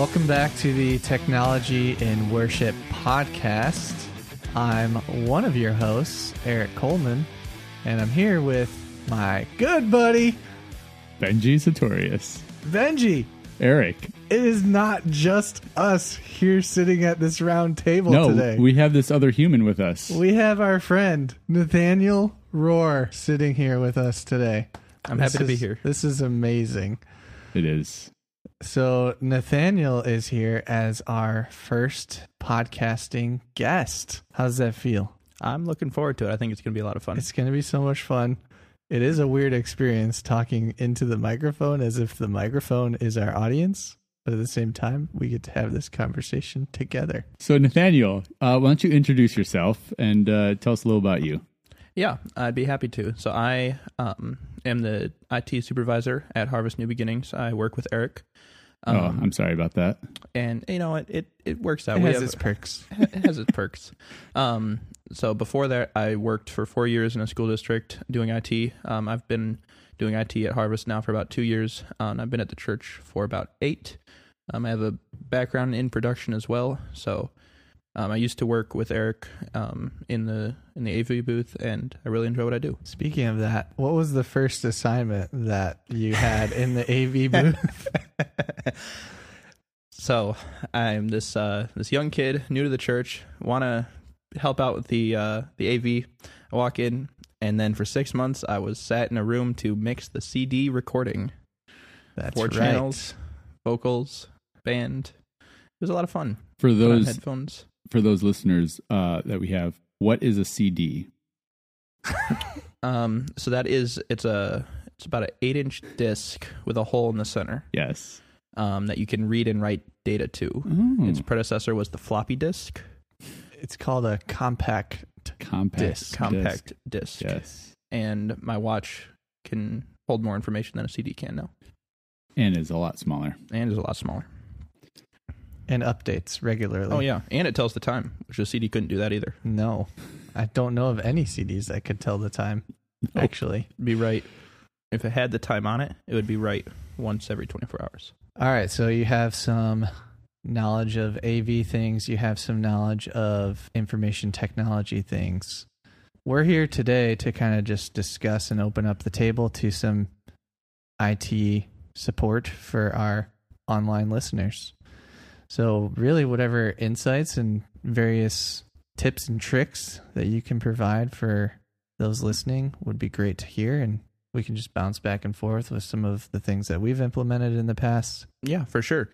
Welcome back to the Technology in Worship podcast. I'm one of your hosts, Eric Coleman, and I'm here with my good buddy, Benjy Satorius. Benjy. Eric. It is not just us here sitting at this round table No, today. we have this other human with us. We have our friend Nathaniel Rohr sitting here with us today. I'm This happy to be here. This is amazing. It is. So Nathaniel is here as our first podcasting guest. How does that feel? I'm looking forward to it. I think it's going to be a lot of fun. It's going to be so much fun. It is a weird experience talking into the microphone as if the microphone is our audience, but at the same time, we get to have this conversation together. So, Nathaniel, uh, why don't you introduce yourself and uh, tell us a little about you? yeah, I'd be happy to. So I um, am the IT supervisor at Harvest New Beginnings. I work with Eric. Um, oh, I'm sorry about that. and you know it, it, it works out. It We has have- its perks. it has its perks. Um, so before that, I worked for four years in a school district doing IT. Um, I've been doing IT at Harvest now for about two years. Um, I've been at the church for about eight. Um, I have a background in production as well. So um, I used to work with Eric um, in the in the AV booth, and I really enjoy what I do. Speaking of that, what was the first assignment that you had in the AV booth? So I'm this uh, this young kid, new to the church, want to help out with the uh, the AV. I walk in, and then for six months, I was sat in a room to mix the CD recording, That's four right. channels, vocals, band. It was a lot of fun. For those headphones. For those listeners uh, that we have, what is a CD? Um, so that is it's a it's about an eight inch disc with a hole in the center. Yes. Um, that you can read and write data to. Oh, Its predecessor was the floppy disk, It's called a compact. compact disc, compact disc. Yes, and my watch can hold more information than a CD can now, and is a lot smaller. and is a lot smaller. And updates regularly. Oh yeah, and it tells the time, which a CD couldn't do that either. No, I don't know of any CDs that could tell the time. Oh. Actually, be right if it had the time on it. It would be right once every twenty four hours. all right. So you have some knowledge of AV things. You have some knowledge of information technology things. We're here today to kind of just discuss and open up the table to some IT support for our online listeners. So, really, whatever insights and various tips and tricks that you can provide for those listening would be great to hear. And we can just bounce back and forth with some of the things that we've implemented in the past. Yeah, for sure.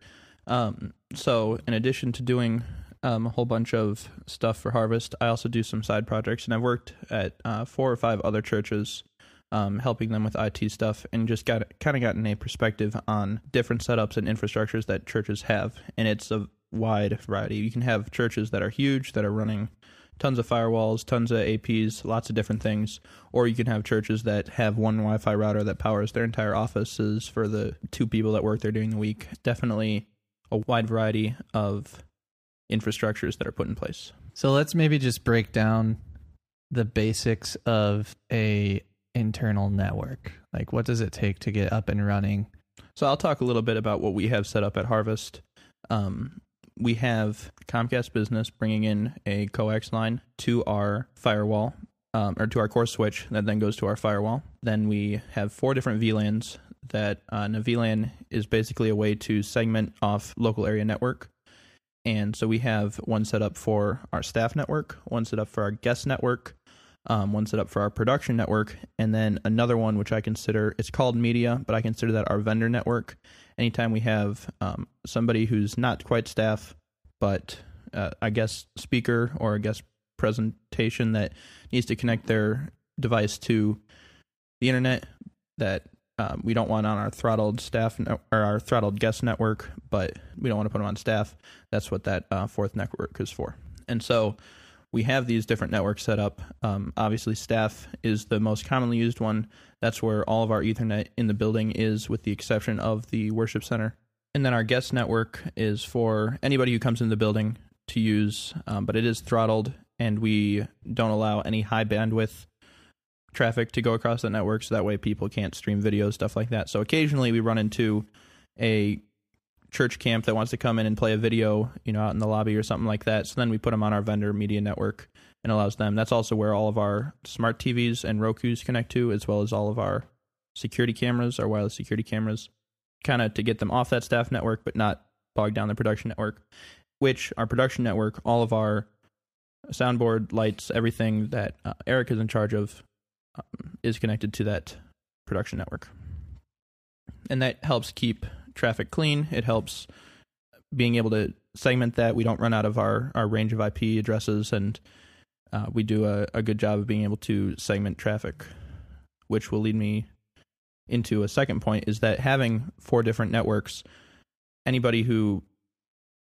Um, so in addition to doing um, a whole bunch of stuff for Harvest, I also do some side projects, and I've worked at uh, four or five other churches, um, helping them with IT stuff, and just got kind of gotten a perspective on different setups and infrastructures that churches have, and it's a wide variety. You can have churches that are huge that are running tons of firewalls, tons of APs, lots of different things, or you can have churches that have one Wi-Fi router that powers their entire offices for the two people that work there during the week. Definitely a wide variety of infrastructures that are put in place. So, let's maybe just break down the basics of a internal network. Like, what does it take to get up and running? So I'll talk a little bit about what we have set up at Harvest. Um, we have Comcast Business bringing in a coax line to our firewall, um, or to our core switch that then goes to our firewall. Then we have four different VLANs that uh, a VLAN is basically a way to segment off local area network. And so we have one set up for our staff network, one set up for our guest network, um, one set up for our production network, and then another one which I consider it's called media, but I consider that our vendor network. Anytime we have um, somebody who's not quite staff, but uh, a guest speaker or a guest presentation that needs to connect their device to the internet that um, we don't want on our throttled staff or our throttled guest network, but we don't want to put them on staff. That's what that uh, fourth network is for. And so we have these different networks set up. Um, obviously, staff is the most commonly used one. That's where all of our Ethernet in the building is, with the exception of the worship center. And then our guest network is for anybody who comes in the building to use, um, but it is throttled, and we don't allow any high bandwidth traffic to go across the network, so that way people can't stream videos, stuff like that. So occasionally we run into a church camp that wants to come in and play a video, you know, out in the lobby or something like that. So then we put them on our vendor media network and allows them. That's also where all of our smart TVs and Roku's connect to, as well as all of our security cameras, our wireless security cameras, kind of to get them off that staff network, but not bog down the production network. Which our production network, all of our soundboard, lights, everything that uh, Eric is in charge of, um, is connected to that production network, and that helps keep traffic clean. It helps being able to segment that. We don't run out of our our range of IP addresses, and uh, we do a, a good job of being able to segment traffic, which will lead me into a second point is that having four different networks, anybody who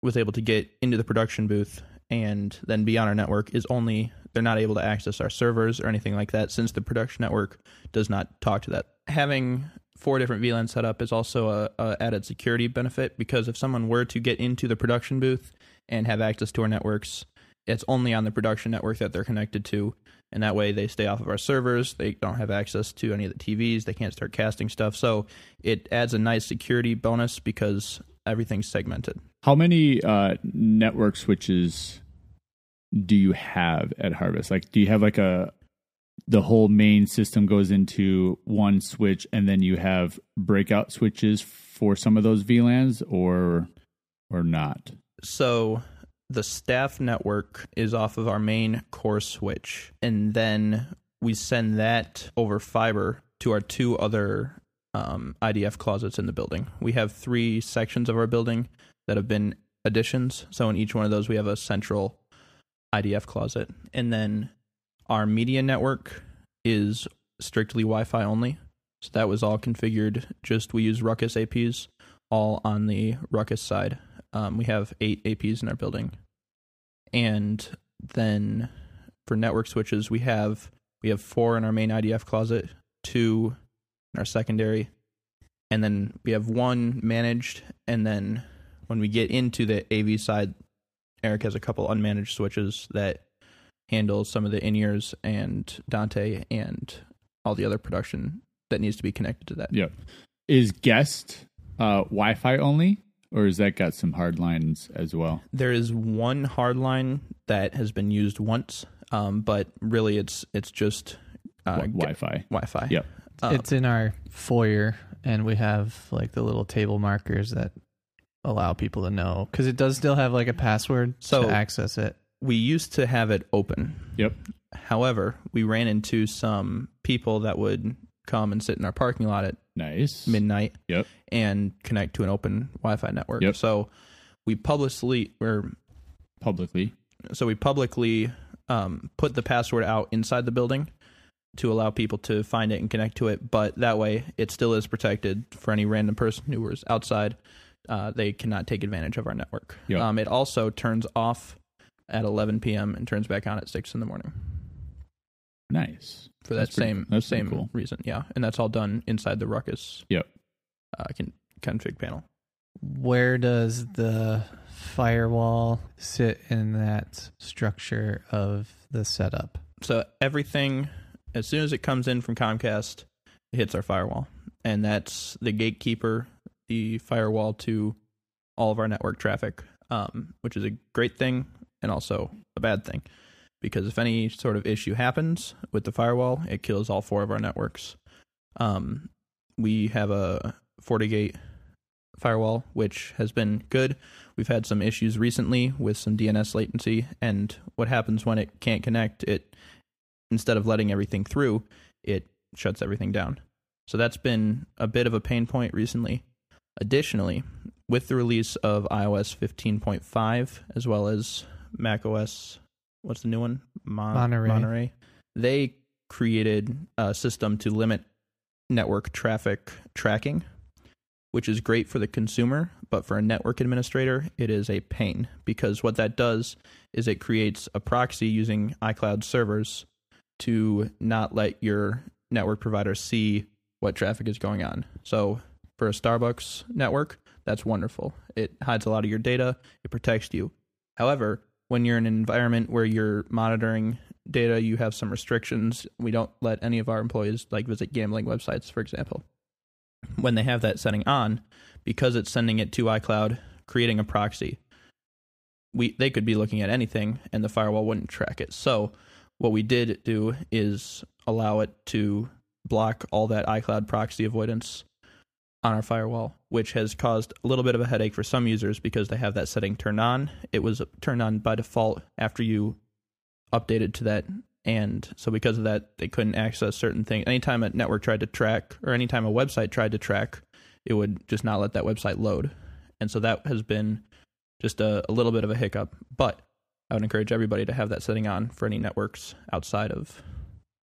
was able to get into the production booth and then be on our network is only they're not able to access our servers or anything like that since the production network does not talk to that. Having four different VLAN setup is also a, a added security benefit because if someone were to get into the production booth and have access to our networks, it's only on the production network that they're connected to. And that way they stay off of our servers. They don't have access to any of the tvs they can't start casting stuff. So it adds a nice security bonus because everything's segmented. How many uh, network switches do you have at Harvest? Like, do you have like a the whole main system goes into one switch, and then you have breakout switches for some of those VLANs, or or not? so the staff network is off of our main core switch and then we send that over fiber to our two other um, idf closets in the building. We have three sections of our building that have been additions. So in each one of those we have a central idf closet. And then our media network is strictly wi-fi only. So that was all configured. Just we use Ruckus aps all on the Ruckus side. Um, we have eight APs in our building, and then for network switches, we have we have four in our main IDF closet, two in our secondary, and then we have one managed. And then when we get into the AV side, Eric has a couple unmanaged switches that handle some of the in ears and Dante and all the other production that needs to be connected to that. Yep. Is guest uh, Wi-Fi only, or has that got some hard lines as well? There is one hard line that has been used once, um, but really it's it's just uh, Wi- Wi-Fi. Wi-Fi. Yep. Um, it's in our foyer, and we have like the little table markers that allow people to know because it does still have like a password So- to access it. We used to have it open. Yep. However, we ran into some people that would come and sit in our parking lot at Nice. midnight Yep. and connect to an open Wi-Fi network. Yep. So we publicly or Publicly. so we publicly um, put the password out inside the building to allow people to find it and connect to it. But that way, it still is protected for any random person who was outside. Uh, they cannot take advantage of our network. Yep. Um, it also turns off at 11 p.m. and turns back on at six in the morning Nice. for that That's same pretty same cool. reason. Yeah, and that's all done inside the Ruckus. Yep. Uh, con- config panel. Where does the firewall sit in that structure of the setup? So everything, as soon as it comes in from Comcast, it hits our firewall, and that's the gatekeeper, the firewall to all of our network traffic, um, which is a great thing and also a bad thing, because if any sort of issue happens with the firewall, it kills all four of our networks. Um, we have a FortiGate firewall, which has been good. We've had some issues recently with some DNS latency, and what happens when it can't connect, it instead of letting everything through, it shuts everything down. So that's been a bit of a pain point recently. Additionally, with the release of iOS 15.5 as well as macOS, what's the new one? Mon- Monterey. Monterey. They created a system to limit network traffic tracking, which is great for the consumer, but for a network administrator, it is a pain because what that does is it creates a proxy using iCloud servers to not let your network provider see what traffic is going on. So for a Starbucks network, that's wonderful. It hides a lot of your data, it protects you. However, when you're in an environment where you're monitoring data, you have some restrictions. We don't let any of our employees like visit gambling websites, for example. When they have that setting on, because it's sending it to iCloud, creating a proxy. We they could be looking at anything and the firewall wouldn't track it. So what we did do is allow it to block all that iCloud proxy avoidance on our firewall, which has caused a little bit of a headache for some users because they have that setting turned on. It was turned on by default after you updated to that. And so because of that, they couldn't access certain things. Anytime a network tried to track or anytime a website tried to track, it would just not let that website load. And so that has been just a, a little bit of a hiccup. But I would encourage everybody to have that setting on for any networks outside of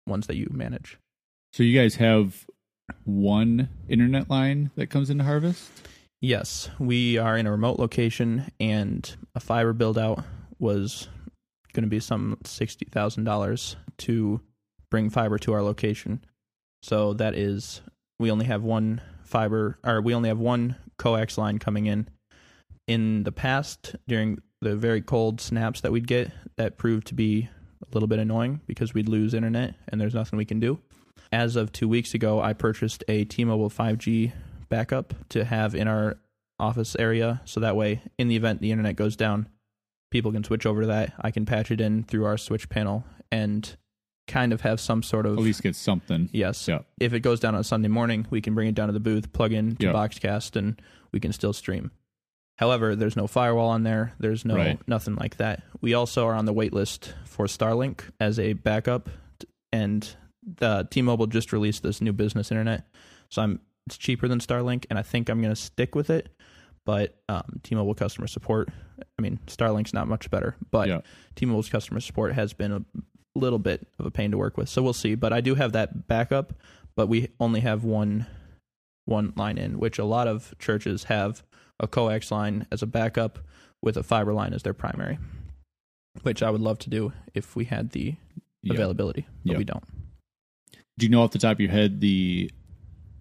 ones that you manage. So you guys have one internet line that comes into Harvest? Yes, we are in a remote location, and a fiber build out was going to be some sixty thousand dollars to bring fiber to our location. So that is we only have one fiber, or we only have one coax line coming in. In the past, during the very cold snaps that we'd get, that proved to be a little bit annoying because we'd lose internet and there's nothing we can do. As of two weeks ago, I purchased a T-Mobile 5G backup to have in our office area, so that way, in the event the internet goes down, people can switch over to that. I can patch it in through our switch panel and kind of have some sort of At least get something. yes. Yeah. If it goes down on Sunday morning, we can bring it down to the booth, plug in to Yeah. Boxcast, and we can still stream. However, there's no firewall on there. There's no Right. nothing like that. We also are on the wait list for Starlink as a backup, and the T-Mobile just released this new business internet, so I'm it's cheaper than Starlink, and I think I'm going to stick with it. But um, T-Mobile customer support, I mean, Starlink's not much better, but Yeah. T-Mobile's customer support has been a little bit of a pain to work with. So we'll see. But I do have that backup, but we only have one one line in, which a lot of churches have a coax line as a backup with a fiber line as their primary. Which I would love to do if we had the Yeah. availability, but Yeah. we don't. Do you know off the top of your head the?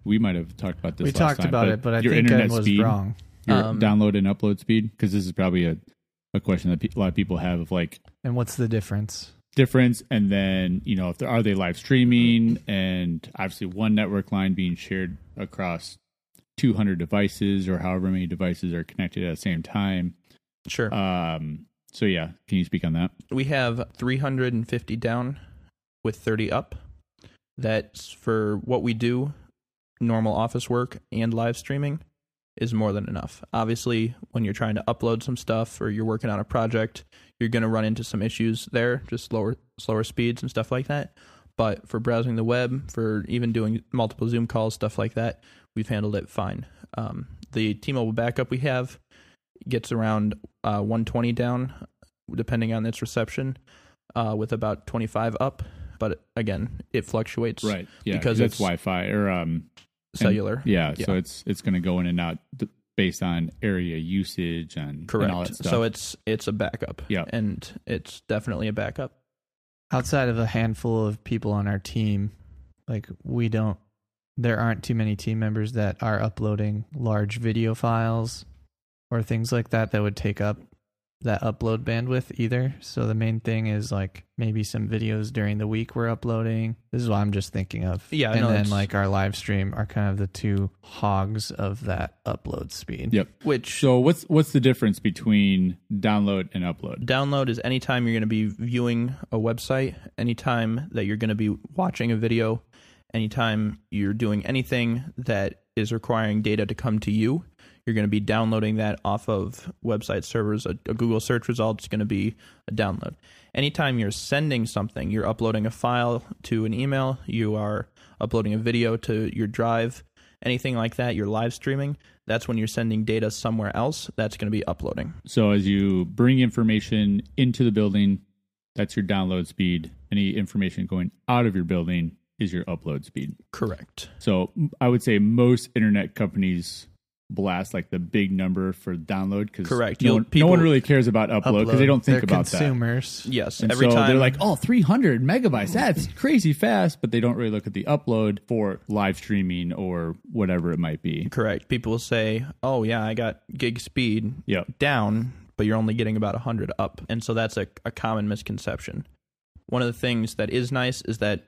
We might have talked about this. we last talked time, about it, but I your think I internet was speed, wrong. your Um, download and upload speed, because this is probably a, a question that pe- a lot of people have of like And what's the difference? difference, and then you know if there are they live streaming, and obviously one network line being shared across 200 devices or however many devices are connected at the same time. Sure. Um. So yeah, can you speak on that? we have 350 down with 30 up. That's for what we do, normal office work and live streaming is more than enough. Obviously, when you're trying to upload some stuff or you're working on a project, you're going to run into some issues there, just slower slower speeds and stuff like that. But for browsing the web, for even doing multiple Zoom calls, stuff like that, we've handled it fine. Um, the T-Mobile backup we have gets around uh, 120 down, depending on its reception, uh, with about 25 up. But again, it fluctuates. Right. Yeah. Because Because it's it's- Wi-Fi or um. Cellular. Yeah, Yeah. so it's it's going to go in and out based on area usage and, Correct. and all that stuff. So it's it's a backup. Yeah. And it's definitely a backup. Outside of a handful of people on our team, like we don't, there aren't too many team members that are uploading large video files or things like that that would take up that upload bandwidth either. So the main thing is like maybe some videos during the week we're uploading. This is what I'm just thinking of. Yeah, and no, then that's- like our live stream are kind of the two hogs of that upload speed. Yep. Which So what's what's the difference between download and upload? download is anytime you're going to be viewing a website, anytime that you're going to be watching a video, anytime you're doing anything that is requiring data to come to you, you're going to be downloading that off of website servers. A, a Google search result is going to be a download. Anytime you're sending something, you're uploading a file to an email, you are uploading a video to your drive, anything like that, you're live streaming. That's when you're sending data somewhere else. That's going to be uploading. So as you bring information into the building, that's your download speed. Any information going out of your building is your upload speed. Correct. So I would say most internet companies blast like the big number for download because Correct. No, You'll- one- no one really cares about upload because they don't think They're about that. consumers. Yes. And every so time they're like, oh, 300 megabytes. That's crazy fast. But they don't really look at the upload for live streaming or whatever it might be. Correct. People say, "Oh yeah, I got gig speed Yeah. down, but you're only getting about 100 up." And so that's a, a common misconception. One of the things that is nice is that,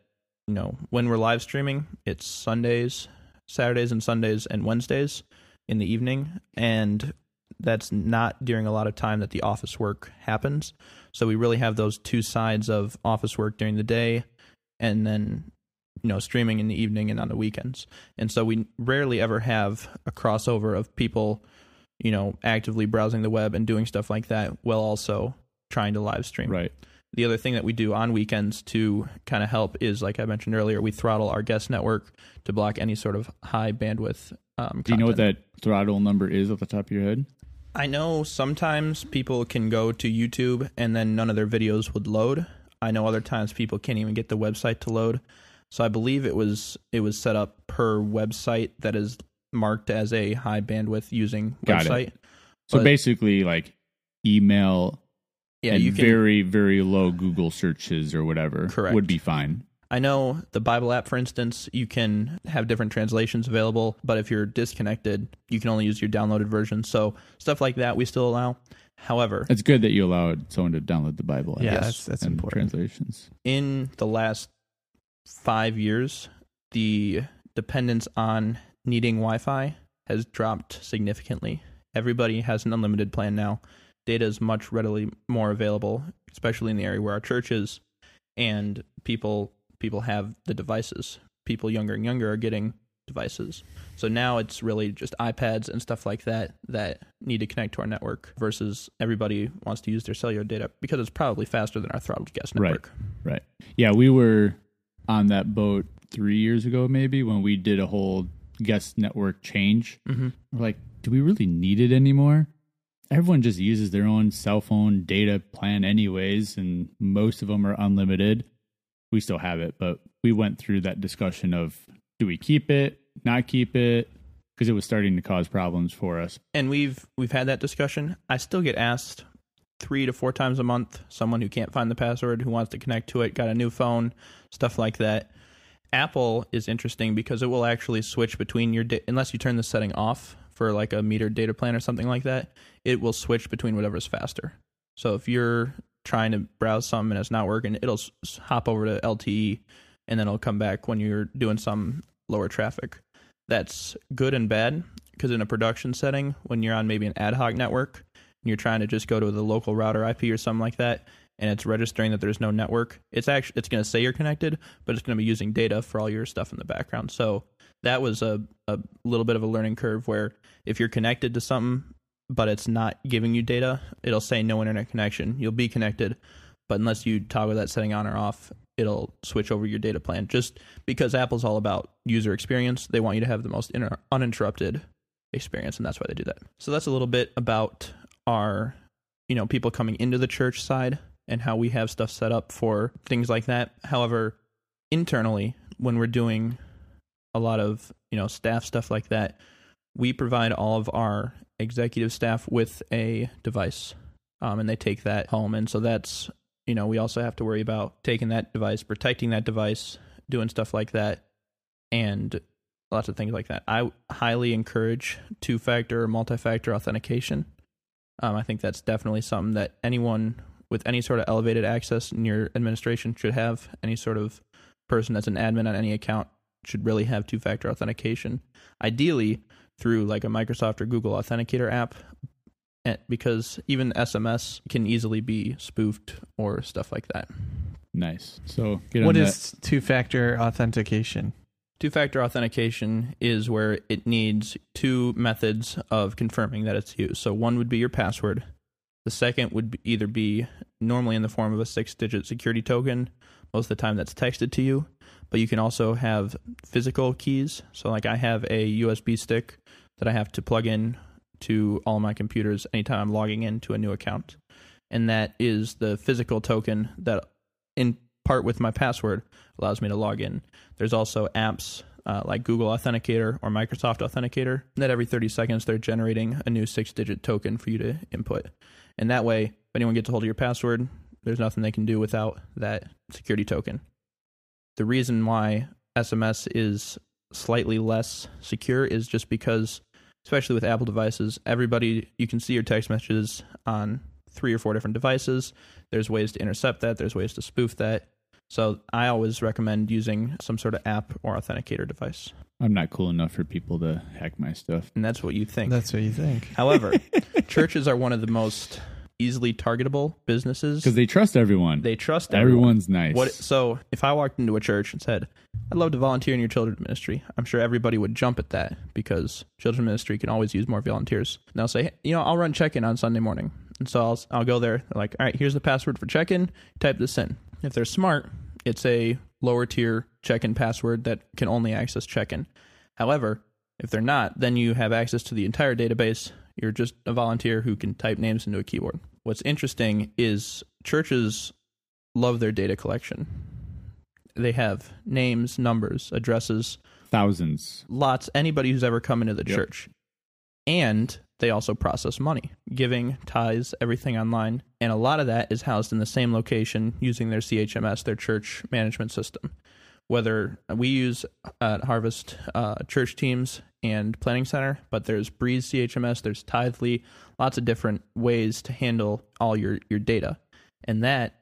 you know, when we're live streaming, it's Sundays, Saturdays and Sundays and Wednesdays. In the evening, and that's not during a lot of time that the office work happens. So we really have those two sides of office work during the day, and then you know streaming in the evening and on the weekends. And so we rarely ever have a crossover of people, you know, actively browsing the web and doing stuff like that while also trying to live stream. Right. The other thing that we do on weekends to kind of help is, like I mentioned earlier, we throttle our guest network to block any sort of high bandwidth. Um, Do you know what that throttle number is off the top of your head? I know sometimes people can go to YouTube and then none of their videos would load. I know other times people can't even get the website to load. So I believe it was it was set up per website that is marked as a high bandwidth using Got it. website. So But- basically, like email Yeah, and can. very very low Google searches or whatever Correct. would be fine. I know the Bible app, for instance, you can have different translations available, but if you're disconnected, you can only use your downloaded version. So stuff like that we still allow. However, It's good that you allowed someone to download the Bible. I Yeah, that's- that's and important. Translations. in the last five years, the dependence on needing Wi Fi has dropped significantly. Everybody has an unlimited plan now. Data is much readily more available, especially in the area where our church is, and people people have the devices. People younger and younger are getting devices. So now it's really just iPads and stuff like that that need to connect to our network versus everybody wants to use their cellular data because it's probably faster than our throttled guest Right. network. Right. Yeah, we were on that boat three years ago, maybe when we did a whole guest network change. Mm-hmm. We're like, do we really need it anymore? Everyone just uses their own cell phone data plan, anyways, and most of them are unlimited. We still have it, but we went through that discussion of do we keep it, not keep it, because it was starting to cause problems for us. and we've we've had that discussion. I still get asked three to four times a month. Someone who can't find the password, who wants to connect to it, got a new phone, stuff like that. Apple is interesting because it will actually switch between your da- unless you turn the setting off for like a metered data plan or something like that. It will switch between whatever's faster. So if you're trying to browse something and it's not working, it'll hop over to LTE and then it'll come back when you're doing some lower traffic. That's good and bad because in a production setting, when you're on maybe an ad hoc network and you're trying to just go to the local router IP or something like that, and it's registering that there's no network, it's actually it's going to say you're connected, but it's going to be using data for all your stuff in the background. So that was a a little bit of a learning curve where if you're connected to something but it's not giving you data, it'll say no internet connection. You'll be connected, but unless you toggle that setting on or off, it'll switch over your data plan. Just because Apple's all about user experience, they want you to have the most inter- uninterrupted experience, and that's why they do that. So that's a little bit about our, you know, people coming into the church side and how we have stuff set up for things like that. However, internally, when we're doing a lot of you know staff stuff like that, we provide all of our executive staff with a device, um, and they take that home, and so that's you know we also have to worry about taking that device, protecting that device, doing stuff like that, and lots of things like that. I highly encourage two-factor or multi-factor authentication. Um, I think that's definitely something that anyone with any sort of elevated access in your administration should have. Any sort of person that's an admin on any account should really have two factor authentication. Ideally, through like a Microsoft or Google Authenticator app, because even SMS can easily be spoofed or stuff like that. Nice. So get What on is two factor authentication? Two factor authentication is where it needs two methods of confirming that it's you. So one would be your password. The second would either be normally in the form of a six digit security token. Most of the time that's texted to you, but you can also have physical keys. So like I have a USB stick that I have to plug in to all my computers anytime I'm logging into a new account. And that is the physical token that in part with my password allows me to log in. There's also apps uh, like Google Authenticator or Microsoft Authenticator that every 30 seconds they're generating a new six digit token for you to input. And that way, if anyone gets a hold of your password, there's nothing they can do without that security token. The reason why SMS is slightly less secure is just because, especially with Apple devices, everybody, you can see your text messages on three or four different devices. There's ways to intercept that, there's ways to spoof that. So I always recommend using some sort of app or authenticator device. I'm not cool enough for people to hack my stuff. And that's what you think. That's what you think. However, churches are one of the most easily targetable businesses. Because they trust everyone. They trust everyone. Everyone's nice. What so if I walked into a church and said, I'd love to volunteer in your children's ministry, I'm sure everybody would jump at that because children's ministry can always use more volunteers. And they'll say, hey, you know, I'll run check-in on Sunday morning. And so I'll I'll go there. They're like, all right, here's the password for check-in. Type this in. If they're smart, it's a lower tier check-in password that can only access check-in. However, if they're not, then you have access to the entire database. You're just a volunteer who can type names into a keyboard. What's interesting is churches love their data collection. They have names, numbers, addresses, Thousands. lots, anybody who's ever come into the Yep. church. And they also process money, giving, tithes, everything online. And a lot of that is housed in the same location using their CHMS, their church management system. Whether we use at Harvest uh, church teams and planning center, but there's Breeze CHMS, there's Tithely, lots of different ways to handle all your, your data. And that,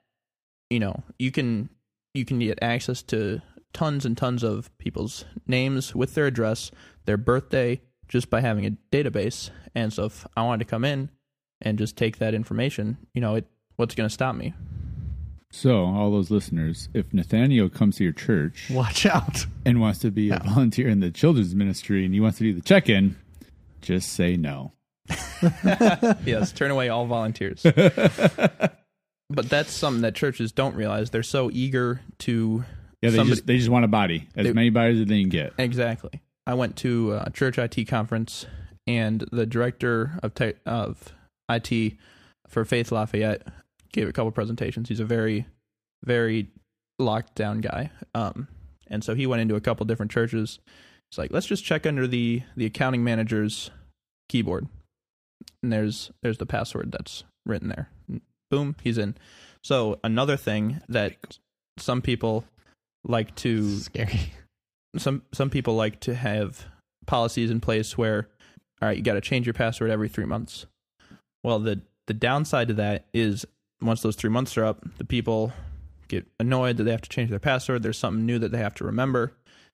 you know, you can you can get access to tons and tons of people's names with their address, their birthday, just by having a database. And so if I wanted to come in and just take that information, you know, it what's going to stop me? So, all those listeners, if Nathaniel comes to your church Watch out. and wants to be a volunteer in the children's ministry and he wants to do the check in, just say no. yes, turn away all volunteers. but that's something that churches don't realize. They're so eager to Yeah, they Somebody- just they just want a body, as They- many bodies as they can get. Exactly. I went to a church IT conference, and the director of tech, of IT for Faith Lafayette gave a couple presentations. He's a very, very locked down guy. Um, and so he went into a couple different churches. It's like let's just check under the the accounting manager's keyboard, and there's there's the password that's written there. Boom, he's in. So another thing that some people like to Scary. some some people like to have policies in place where all right you got to change your password every 3 months well the the downside to that is once those 3 months are up the people get annoyed that they have to change their password. There's something new that they have to remember.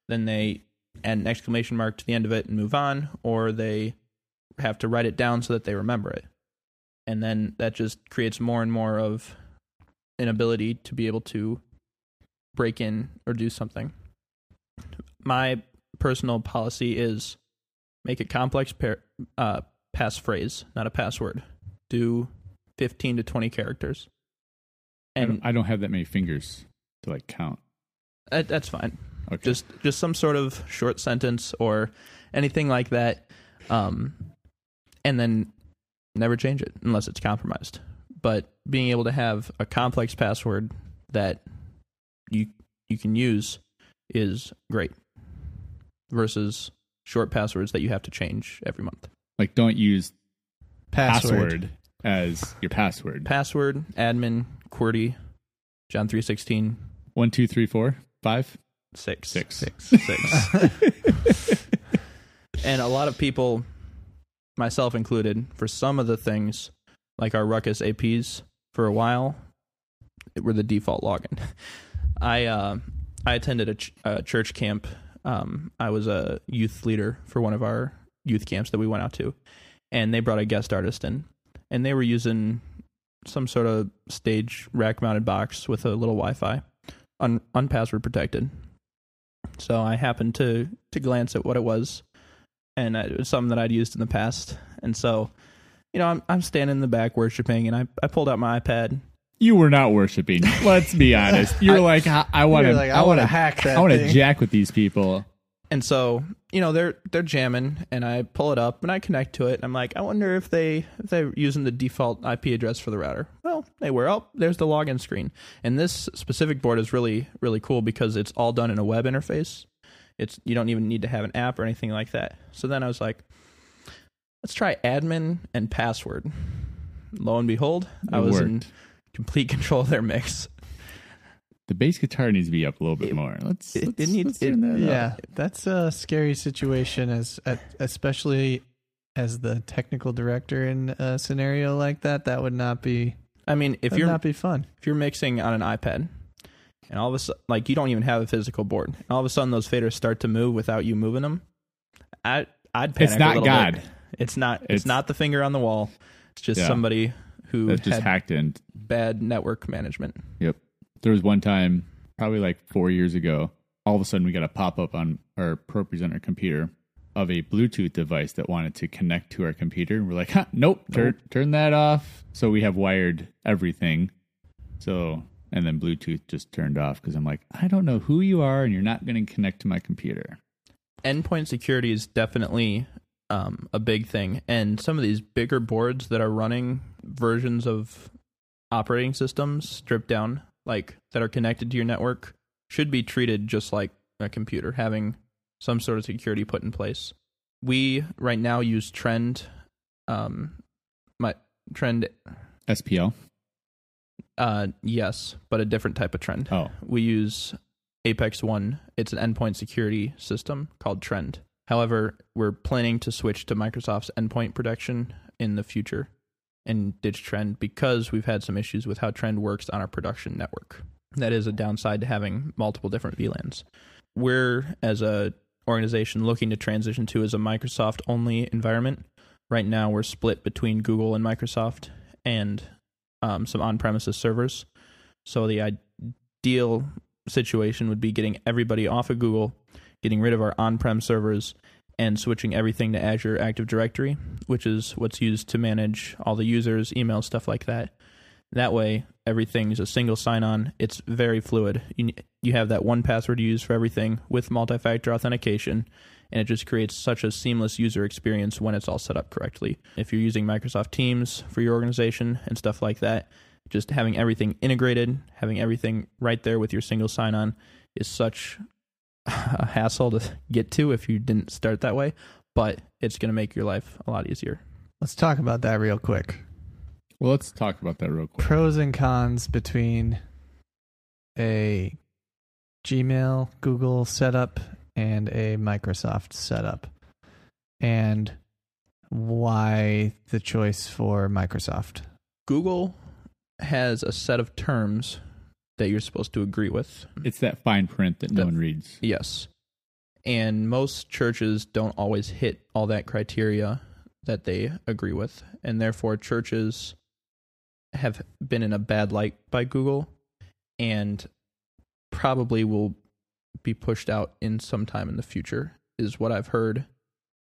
Then they add an exclamation mark to the end of it and move on or they have to write it down so that they remember it. And then that just creates more and more of an ability to be able to break in or do something. My personal policy is make a complex par- uh, passphrase, not a password. Do 15 to 20 characters. I And don't, I don't have that many fingers to like count. that, that's fine. Okay. Just just some sort of short sentence or anything like that. Um, and then never change it unless it's compromised. But being able to have a complex password that you you can use is great versus short passwords that you have to change every month. like don't use Password. password as your password. Password, admin, QWERTY, John three sixteen, One, two, three, four, five, six. six. Six. and a lot of people, myself included, for some of the things, like our Ruckus APs, for a while, it were the default login. I uh, I attended a, ch- a church camp. Um, I was a youth leader for one of our youth camps that we went out to, and they brought a guest artist in, and they were using some sort of stage rack mounted box with a little Wi-Fi, un- unpassword protected. So I happened to to glance at what it was, and it was something that I'd used in the past. And so, you know, I'm I'm standing in the back worshiping, and I I pulled out my iPad. You were not worshiping. Let's be honest. You were like, I, I want to. Like, I I want to hack that I want to jack with these people. And so, you know, they're they're jamming, and I pull it up and I connect to it. And I'm like, I wonder if they if they're using the default IP address for the router. Well, they were. Oh, there's the login screen. And this specific board is really really cool because it's all done in a web interface. It's you don't even need to have an app or anything like that. So then I was like, let's try admin and password. Lo and behold, I It was in complete control of their mix. The bass guitar needs to be up a little bit more. Let's. it- let's, it needs- let's turn it- that up. Yeah, that's a scary situation, as especially as the technical director in a scenario like that. That would not be. I mean, if If you're not be fun. if you're mixing on an iPad and all of a sudden, like you don't even have a physical board, and all of a sudden those faders start to move without you moving them. I I'd panic It's not a little God. Bit. It's not. It's, It's- not the finger on the wall. It's just Yeah. somebody who That just had hacked in. bad network management. Yep. There was one time, probably like four years ago, all of a sudden we got a pop up on our ProPresenter computer of a Bluetooth device that wanted to connect to our computer. And We're like, huh, nope, turn, turn that off. So we have wired everything. So, and then Bluetooth just turned off because I'm like, I don't know who you are and you're not going to connect to my computer. endpoint security is definitely um, a big thing, and some of these bigger boards that are running versions of operating systems stripped down, like that are connected to your network, should be treated just like a computer, having some sort of security put in place. We right now use Trend, um, my Trend, SPL. uh, yes, but a different type of Trend. Oh, we use Apex One. It's an endpoint security system called Trend. However, we're planning to switch to Microsoft's endpoint protection in the future and ditch Trend because we've had some issues with how Trend works on our production network. That is a downside to having multiple different VLANs. We're, as a organization, looking to transition to as a Microsoft only environment. Right now, we're split between Google and Microsoft and um, some on premises servers. So the ideal situation would be getting everybody off of Google, getting rid of our on-prem servers, and switching everything to Azure Active Directory, which is what's used to manage all the users, email stuff like that. That way, everything's a single sign-on. It's very fluid. You you have that one password you use for everything with multi-factor authentication, and it just creates such a seamless user experience when it's all set up correctly. If you're using Microsoft Teams for your organization and stuff like that, just having everything integrated, having everything right there with your single sign on is such a hassle to get to if you didn't start that way, but it's going to make your life a lot easier. Let's talk about that real quick. well, let's talk about that real quick. Pros and cons between a Gmail, Google setup and a Microsoft setup, and why the choice for Microsoft. Google has a set of terms that you're supposed to agree with. It's that fine print that no one reads. Yes. And most churches don't always hit all that criteria that they agree with. And therefore, churches have been in a bad light by Google and probably will be pushed out in some time in the future, is what I've heard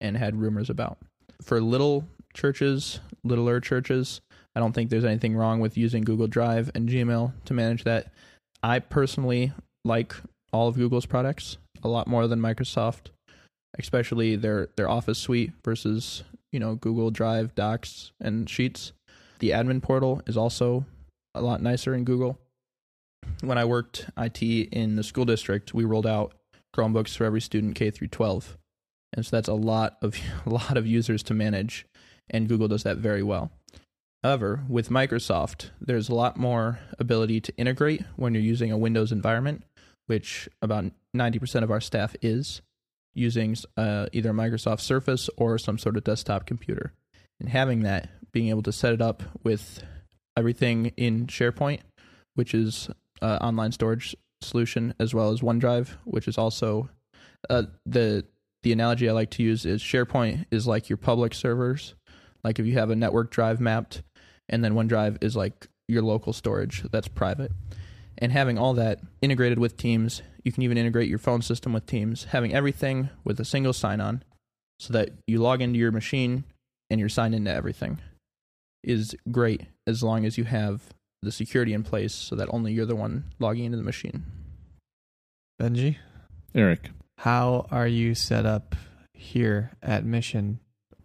and had rumors about. For little churches, littler churches, I don't think there's anything wrong with using Google Drive and Gmail to manage that. I personally like all of Google's products a lot more than Microsoft, especially their their Office suite versus you know Google Drive, Docs, and Sheets. The admin portal is also a lot nicer in Google. When I worked IT in the school district, we rolled out Chromebooks for every student K through 12, and so that's a lot of a lot of users to manage, and Google does that very well. However, with Microsoft, there's a lot more ability to integrate when you're using a Windows environment, which about 90% of our staff is using uh, either Microsoft Surface or some sort of desktop computer. And having that, being able to set it up with everything in SharePoint, which is uh, online storage solution, as well as OneDrive, which is also uh, the the analogy I like to use is SharePoint is like your public servers. Like if you have a network drive mapped, and then OneDrive is like your local storage that's private. And having all that integrated with Teams, you can even integrate your phone system with Teams, having everything with a single sign on so that you log into your machine and you're signed into everything is great as long as you have the security in place so that only you're the one logging into the machine. Benjy, Eric, how are you set up here at Mission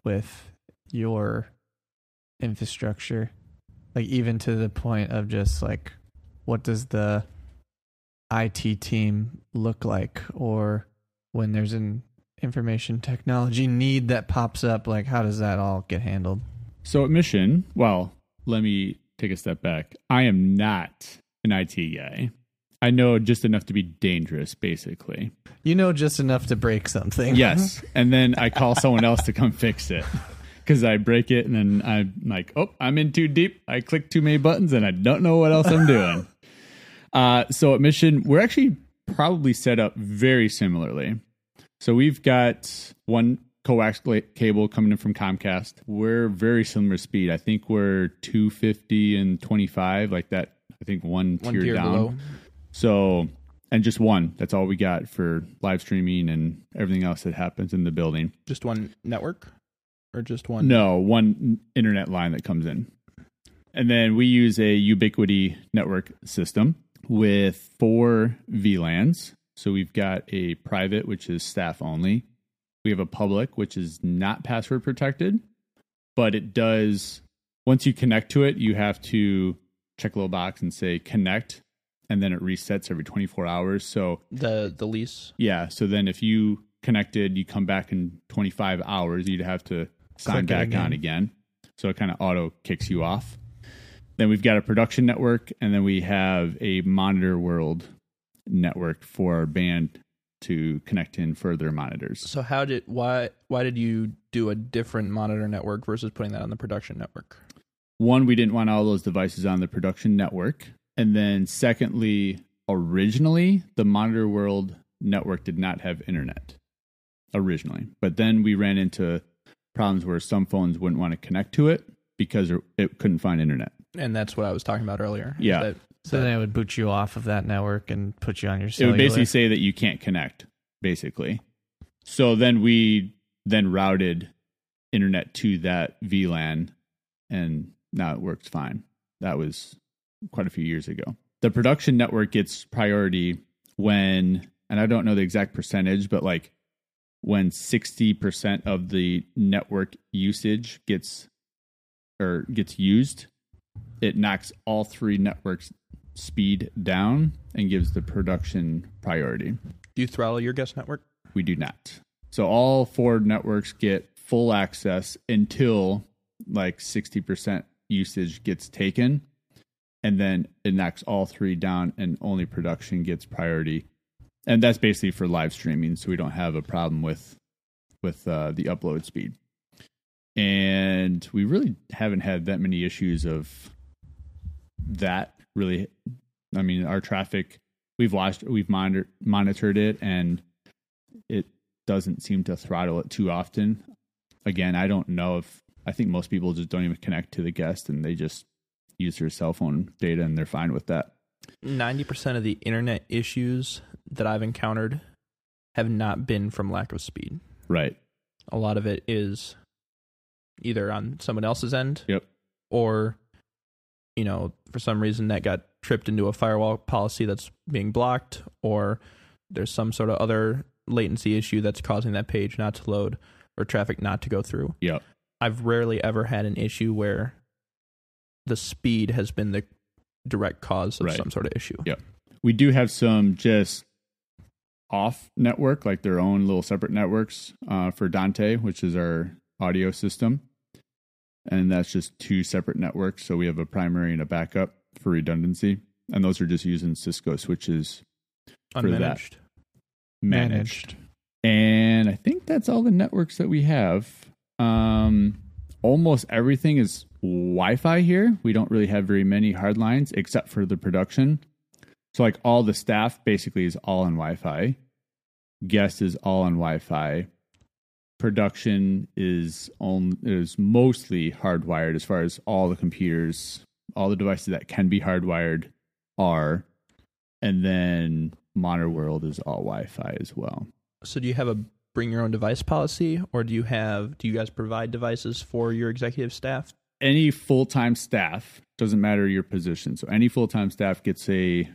with your infrastructure? Like even to the point of just like what does the IT team look like or when there's an information technology need that pops up like how does that all get handled? So at Mission, well, let me take a step back. I am not an IT guy. I know just enough to be dangerous, basically. You know just enough to break something. Yes. and then I call someone else to come fix it. Because I break it and then I'm like, oh, I'm in too deep. I click too many buttons and I don't know what else I'm doing. Uh, so at Mission, we're actually probably set up very similarly. So we've got one coax cable coming in from Comcast. We're very similar speed. I think we're 250 and 25, like that. I think one, One tier, tier down. below. So, and just one. That's all we got for live streaming and everything else that happens in the building. Just one network, or just one? No, one internet line that comes in. And then we use a Ubiquiti network system with four VLANs. So we've got a private, which is staff only. We have a public, which is not password protected, but it does, once you connect to it, you have to check a little box and say connect, and then it resets every 24 hours. So The the lease. yeah. So then if you connected, you come back in 25 hours, you'd have to sign back on again. So it kind of auto kicks you off. Then we've got a production network, and then we have a monitor world network for our band to connect in further monitors. So how did why why did you do a different monitor network versus putting that on the production network? One, we didn't want all those devices on the production network. And then secondly, originally, the monitor world network did not have internet originally. But then we ran into problems where some phones wouldn't want to connect to it because it couldn't find internet. And that's what I was talking about earlier. Yeah. that- So then it would boot you off of that network and put you on your It would basically say that you can't connect, basically. So then we then routed internet to that VLAN and now it works fine. That was quite a few years ago. The production network gets priority when, and I don't know the exact percentage, but like when 60% of the network usage gets or gets used, it knocks all three networks speed down and gives the production priority. do you throttle your guest network? We do not. So all four networks get full access until like 60% usage gets taken. And then it knocks all three down and only production gets priority. And that's basically for live streaming. So we don't have a problem with with uh, the upload speed. And we really haven't had that many issues of that really. I mean, our traffic, we've watched, we've monitor, monitored it and it doesn't seem to throttle it too often. Again, I don't know if I think most people just don't even connect to the guest and they just use their cell phone data and they're fine with that. Ninety percent of the internet issues that I've encountered have not been from lack of speed. Right. A lot of it is either on someone else's end Yep. or you know, for some reason that got tripped into a firewall policy that's being blocked or there's some sort of other latency issue that's causing that page not to load or traffic not to go through. Yep. I've rarely ever had an issue where the speed has been the direct cause of Right. some sort of issue. Yep. We do have some just off network, like their own little separate networks uh, for Dante, which is our audio system. And that's just two separate networks. So we have a primary and a backup for redundancy. And those are just using Cisco switches for that. Unmanaged. managed. And I think that's all the networks that we have. Um, almost everything is Wi-Fi here. We don't really have very many hard lines except for the production. So like all the staff basically is all on Wi-Fi. Guest is all on Wi-Fi. Production is on is mostly hardwired as far as all the computers, all the devices that can be hardwired are. And then Monitor World is all Wi-Fi as well. So do you have a bring your own device policy or do you have do you guys provide devices for your executive staff? any full-time staff doesn't matter your position so any full-time staff gets a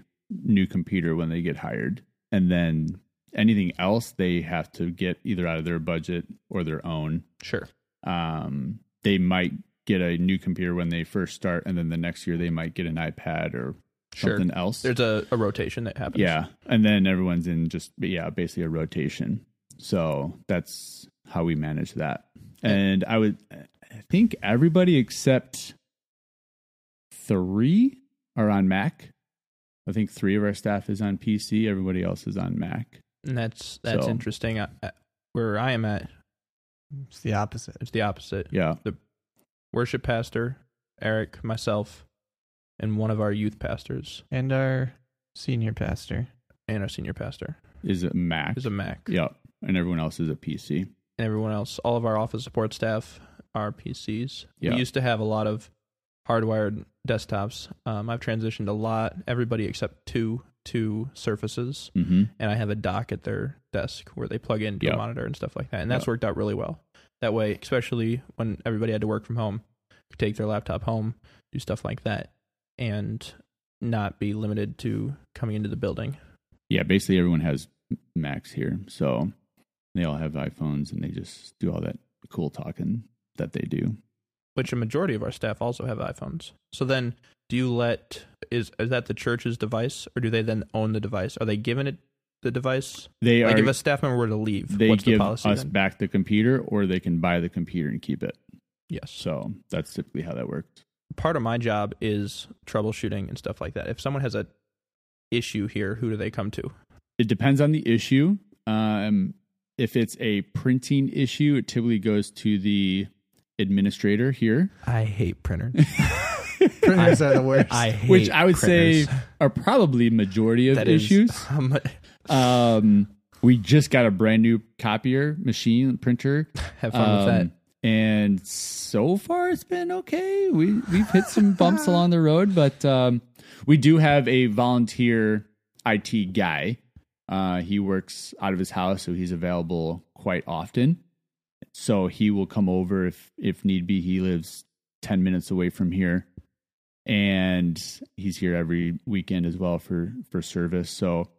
new computer when they get hired. And then anything else they have to get either out of their budget or their own. Sure. um, they might get a new computer when they first start and then the next year they might get an ipad or Sure. something else. There's a, a rotation that happens. yeah. And then everyone's in just yeah basically a rotation. So that's how we manage that. And i would i think everybody except three are on mac i think three of our staff is on pc everybody else is on mac And that's that's So- interesting. I, I- where I am at, It's the opposite. it's the opposite. yeah The Worship pastor, Eric, myself, and one of our youth pastors. And our Senior pastor. and our senior pastor is a Mac. is a Mac. Yep. And everyone else is a PC. and everyone else, all of our office support staff are PCs. Yeah. We used to have a lot of hardwired desktops. Um, I've transitioned a lot, everybody except two, to Surfaces, Mm-hmm. and I have a dock at their desk where they plug into Yeah. a monitor and stuff like that. And that's Yeah. worked out really well. That way, especially when everybody had to work from home, could take their laptop home, do stuff like that, and not be limited to coming into the building. Yeah, basically everyone has Macs here. So they all have iPhones and they just do all that cool talking that they do. Which a majority of our staff also have iPhones. So then, do you let is is that the church's device, or do they then own the device? Are they given it the device? They like are if a staff member were to leave, they what's give the policy us then? back the computer or they can buy the computer and keep it. Yes. So that's typically how that works. Part of my job is troubleshooting and stuff like that. If someone has a issue here, who do they come to? It depends on the issue. Um, if it's a printing issue, it typically goes to the administrator here, I hate printers. Printers are the worst. I hate which I would printers. say are probably majority of That is- issues. um, Um, we just got a brand new copier machine printer. have fun with that. Um, And so far, it's been okay. We we've hit some bumps along the road, but um, we do have a volunteer IT guy. Uh, he works out of his house, so he's available quite often. So he will come over if if need be. He lives ten minutes away from here, and he's here every weekend as well for for service. So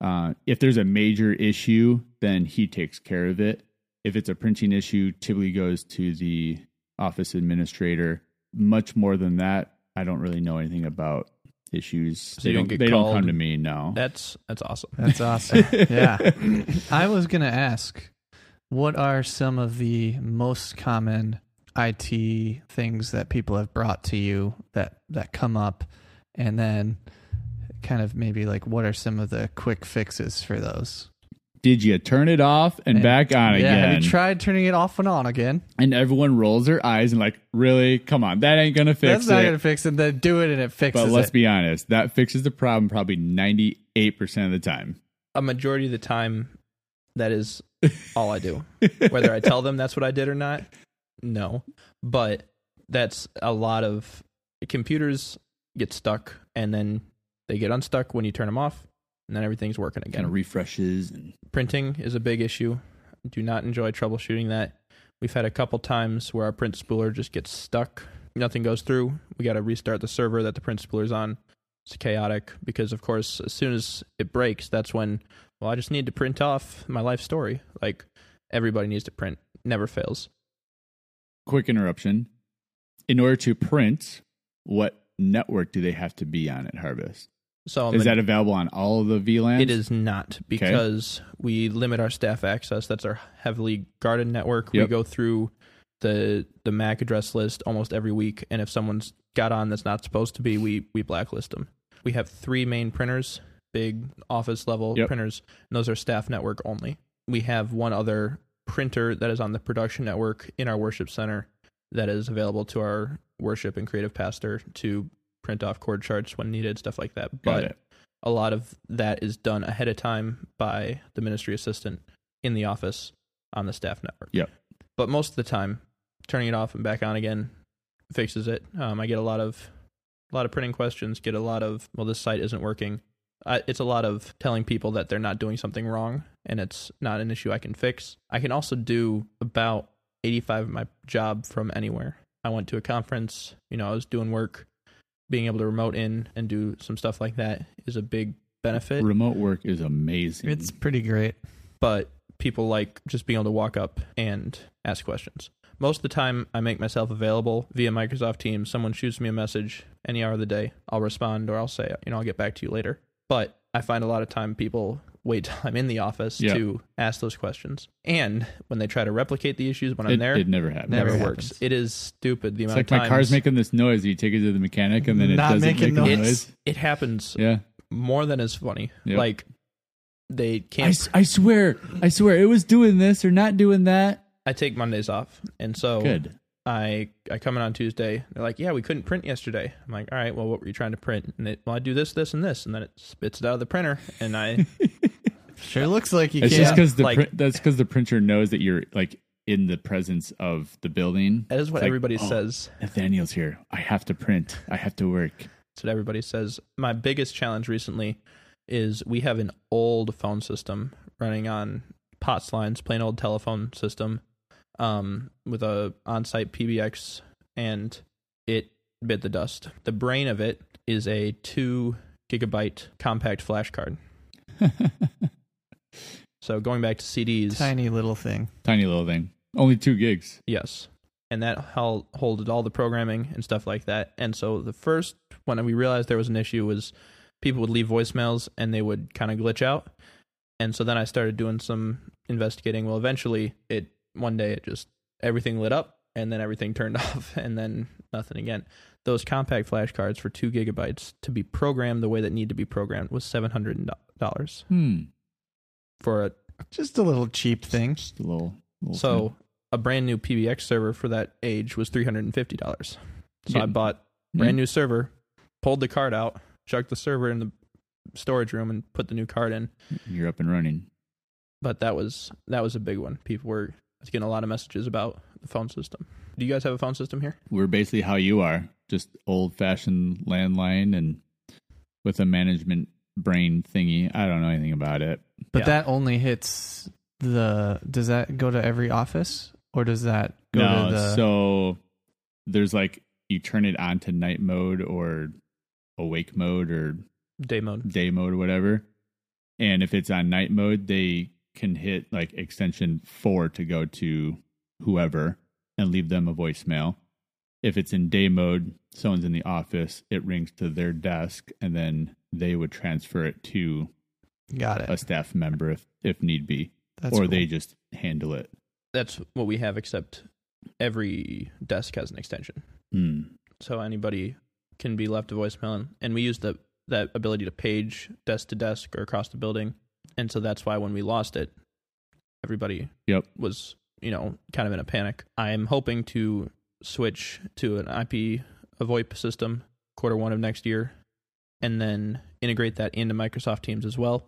uh, if there's a major issue, then he takes care of it. If it's a printing issue, typically goes to the office administrator. Much more than that, I don't really know anything about issues. So they don't don't. They don't come to me. No. That's that's awesome. That's awesome. yeah. I was going to ask what are some of the most common IT things that people have brought to you that that come up and then kind of maybe like what are some of the quick fixes for those? Did you turn it off and, And- back on yeah, again? have you tried turning it off and on again? and everyone rolls their eyes and like, really? Come on, that ain't gonna fix That's not it. going to fix it. Then do it and it fixes but let's it. be honest, that fixes the problem probably ninety eight percent of the time. a majority of the time that is all I do. Whether I tell them that's what I did or not, no. But that's a lot of computers get stuck and then they get unstuck when you turn them off and then everything's working again. Kind of refreshes and Printing is a big issue. Do not enjoy troubleshooting that. We've had a couple times where our print spooler just gets stuck. Nothing goes through. We got to restart the server that the print spooler's on. It's chaotic because, of course, as soon as it breaks, that's when, well, I just need to print off my life story. Like everybody needs to print. Never fails. quick interruption. In order to print, what network do they have to be on at Harvest? So Is that available on all of the VLANs? It is not because we limit our staff access. That's our heavily guarded network. We go through the the MAC address list almost every week, and if someone's got on that's not supposed to be, we we blacklist them. We have three main printers, big office level Yep. printers, and those are staff network only. We have one other printer that is on the production network in our worship center that is available to our worship and creative pastor to print off chord charts when needed, stuff like that. But a lot of that is done ahead of time by the ministry assistant in the office on the staff network. Yep. But most of the time, turning it off and back on again fixes it. Um, I get a lot of a lot of printing questions. Get a lot of well, this site isn't working. I, it's a lot of telling people that they're not doing something wrong and it's not an issue I can fix. I can also do about 85 of my job from anywhere. I went to a conference, you know, I was doing work. Being able to remote in and do some stuff like that is a big benefit. Remote work is amazing. It's pretty great. But people like just being able to walk up and ask questions. Most of the time, I make myself available via Microsoft Teams. Someone shoots me a message any hour of the day. I'll respond or I'll say, you know, I'll get back to you later. But I find a lot of time people wait till I'm in the office Yeah. to ask those questions. And when they try to replicate the issues when I'm it, there, it never happens. never, never works. happens. It is stupid the It's amount like of times my car's making this noise. You take it to the mechanic and then it Not doesn't making make a noise. noise. it happens Yeah. more than is funny. Yep. Like they can't I swear, I swear, it was doing this or not doing that. I take Mondays off, and so Good. I I come in on Tuesday. They're like, "Yeah, we couldn't print yesterday." I'm like, "All right, well, what were you trying to print?" And they, well, I do this, this, and this, and then it spits it out of the printer, and I Sure looks like you It's can't. just because the like- print, that's because the printer knows that you're like in the presence of the building. that is what It's like, everybody oh. says. Nathaniel's here. I have to print. I have to work. That's what everybody says. My biggest challenge recently is we have an old phone system running on POTS lines, plain old telephone system, um, with a on-site PBX, and it bit the dust. The brain of it is a two gigabyte compact flash card. So going back to CDs, tiny little thing. Tiny little thing. Only two gigs. Yes. And that held, holded all the programming and stuff like that. And so the first when we realized there was an issue was people would leave voicemails and they would kind of glitch out. And so then I started doing some investigating. Well, eventually it one day it just everything lit up and then everything turned off and then nothing again. Those compact flash cards for two gigabytes to be programmed the way that need to be programmed was seven hundred dollars Hmm. for a Just a little cheap thing. Just a little. little So a brand new PBX server for that age was three hundred and fifty dollars. So I bought thing. brand new server, pulled the card out, chucked the server in the storage room, and put the new card in. You're up and running. But that was that was a big one. People were getting a lot of messages about the phone system. Do you guys have a phone system here? We're basically how you are. Just old fashioned landline and with a management brain thingy. I don't know anything about it. But Yeah. that only hits the. Does that go to every office, or does that go no, to the? so there's like you turn it on to night mode or awake mode or Day mode. day mode or whatever. And if it's on night mode, they can hit like extension four to go to whoever and leave them a voicemail. If it's in day mode, someone's in the office, it rings to their desk and then they would transfer it to Got it. a staff member if, if need be. That's or cool. they just handle it. That's what we have, except every desk has an extension. Hmm. so anybody can be left a voicemail and we use the that ability to page desk to desk or across the building and so that's why when we lost it everybody Yep. was you know kind of in a panic i'm hoping to switch to an ip VoIP system quarter one of next year and then integrate that into microsoft teams as well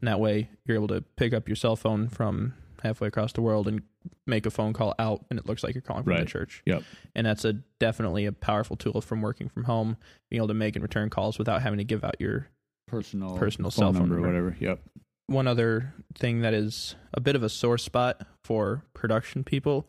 and that way you're able to pick up your cell phone from halfway across the world and make a phone call out and it looks like you're calling from the church Yep. and that's a definitely a powerful tool from working from home being able to make and return calls without having to give out your Personal Personal phone cell phone number or whatever. Yep. One other thing that is a bit of a sore spot for production people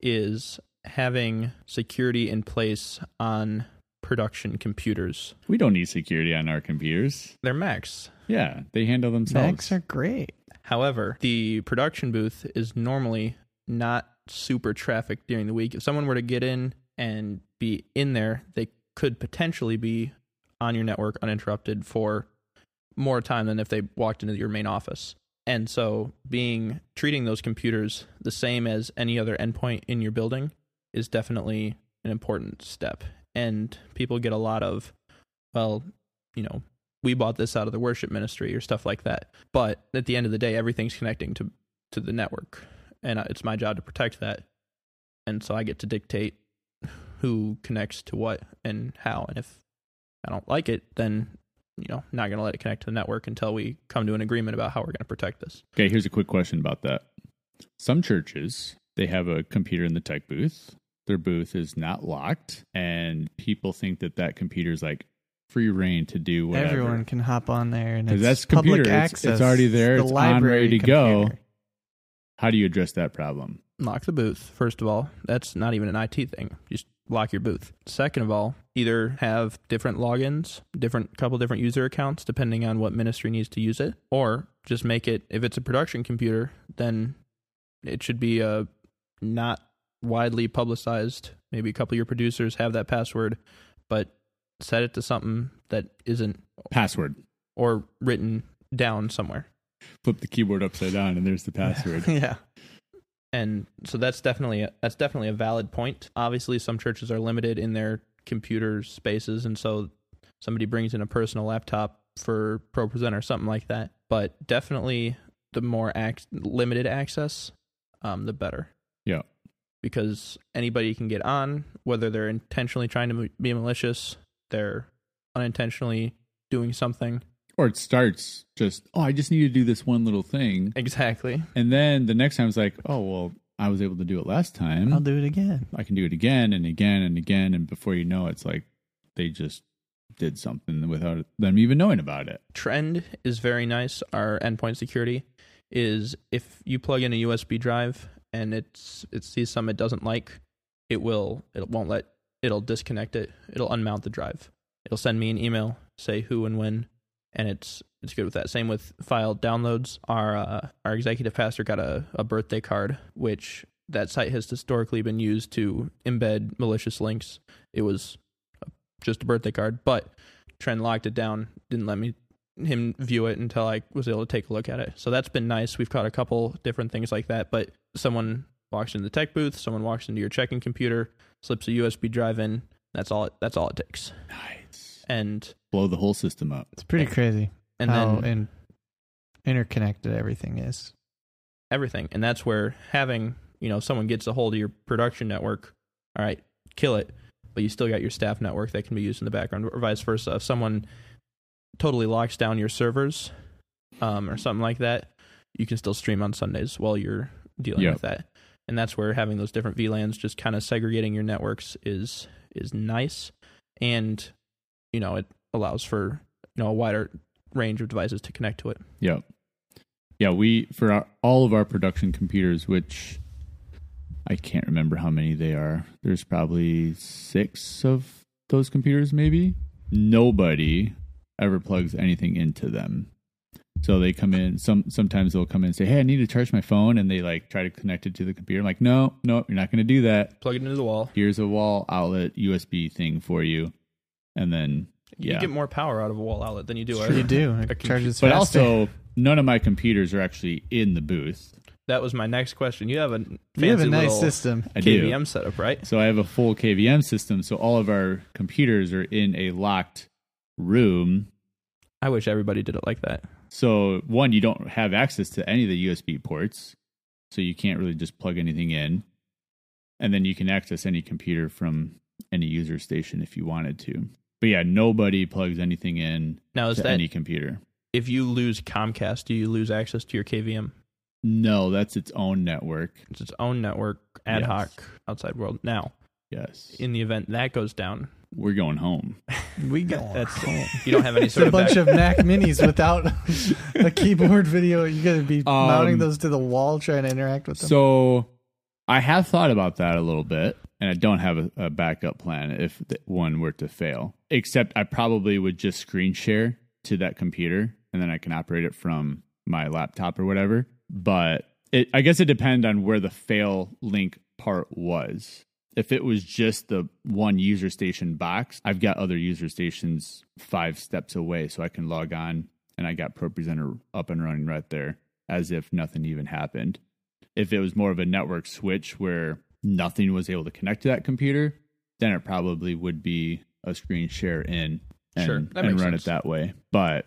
is having security in place on production computers We don't need security on our computers. they're macs Yeah, they handle themselves. Macs are great. However, the production booth is normally not super traffic during the week. If someone were to get in and be in there, they could potentially be on your network uninterrupted for more time than if they walked into your main office. And so, being treating those computers the same as any other endpoint in your building is definitely an important step. And people get a lot of, well, you know, we bought this out of the worship ministry or stuff like that. But at the end of the day, everything's connecting to to the network, and it's my job to protect that. And so I get to dictate who connects to what and how. And if I don't like it, then you know, not going to let it connect to the network until we come to an agreement about how we're going to protect this. Okay, here's a quick question about that. Some churches, they have a computer in the tech booth. Their booth is not locked, and people think that that computer is like free rein to do whatever. Everyone can hop on there, and it's that's public computer. It's- access. it's already there. The It's on, library ready to go. How do you address that problem? Lock the booth, first of all. That's not even an IT thing. Just lock your booth. Second of all, either have different logins, different couple different user accounts depending on what ministry needs to use it, or just make it if it's a production computer, then it should be a not widely publicized. Maybe a couple of your producers have that password, but set it to something that isn't Password. or written down somewhere. Flip the keyboard upside down, and there's the password. yeah. And so that's definitely a, that's definitely a valid point. Obviously, some churches are limited in their computer spaces, and so somebody brings in a personal laptop for ProPresenter or something like that. But definitely, the more ac- limited access, um, the better. yeah. because anybody can get on, whether they're intentionally trying to be malicious, they're unintentionally doing something. Or it starts just, oh, I just need to do this one little thing. Exactly. And then the next time it's like, oh, well, I was able to do it last time. I'll do it again. I can do it again and again and again. And before you know it, it's like they just did something without them even knowing about it. Trend is very nice. Our endpoint security is if you plug in a USB drive and it's it sees some it doesn't like, it will it won't let it'll disconnect it. It'll unmount the drive. It'll send me an email, say who and when, and it's it's good with that. Same with file downloads. Our uh, our executive pastor got a, a birthday card, which that site has historically been used to embed malicious links. It was just a birthday card, but Trend locked it down, didn't let me him view it until I was able to take a look at it. So that's been nice. We've caught a couple different things like that, but someone walks into the tech booth, someone walks into your checking computer, slips a USB drive in. That's all. It, that's all it takes. Nice. And blow the whole system up. It's pretty crazy and how then in, interconnected everything is. everything, and that's where having you know someone gets a hold of your production network. All right, kill it, but you still got your staff network that can be used in the background, or vice versa. If someone totally locks down your servers, um, or something like that, you can still stream on Sundays while you're dealing Yep. with that. And that's where having those different VLANs, just kind of segregating your networks, is is nice, and you know it allows for you know a wider range of devices to connect to it. Yeah, Yeah, we for our, all of our production computers, which I can't remember how many they are. There's probably six of those computers, maybe. Nobody ever plugs anything into them. So they come in. Some sometimes they'll come in and say, "Hey, I need to charge my phone," and they like try to connect it to the computer. I'm like, no, no, you're not going to do that. Plug it into the wall. Here's a wall outlet USB thing for you, and then yeah. You get more power out of a wall outlet than you do. Sure a- you do. It compu- charges but faster. also none of my computers are actually in the booth. That was my next question. You have a fancy you have a nice little system. I do. KVM setup, right? So I have a full KVM system. So all of our computers are in a locked room. I wish everybody did it like that. So one, you don't have access to any of the USB ports. So you can't really just plug anything in. And then you can access any computer from any user station if you wanted to. But yeah, nobody plugs anything in Now is to that any computer. if you lose Comcast, do you lose access to your KVM? No, that's its own network. It's its own network, ad Yes. hoc, outside world. Now, Yes. in the event that goes down, We're going home. We go. that's you don't have any It's sort a of bunch back- of Mac Minis without a keyboard video. You're gonna be Um, mounting those to the wall, trying to interact with them. So I have thought about that a little bit, and I don't have a, a backup plan if the one were to fail. Except I probably would just screen share to that computer, and then I can operate it from my laptop or whatever. But it, I guess it depends on where the fail link part was. If it was just the one user station box, I've got other user stations five steps away, so I can log on, and I got ProPresenter up and running right there, as if nothing even happened if it was more of a network switch where nothing was able to connect to that computer, then it probably would be a screen share in and, Sure, and run sense. it that way. But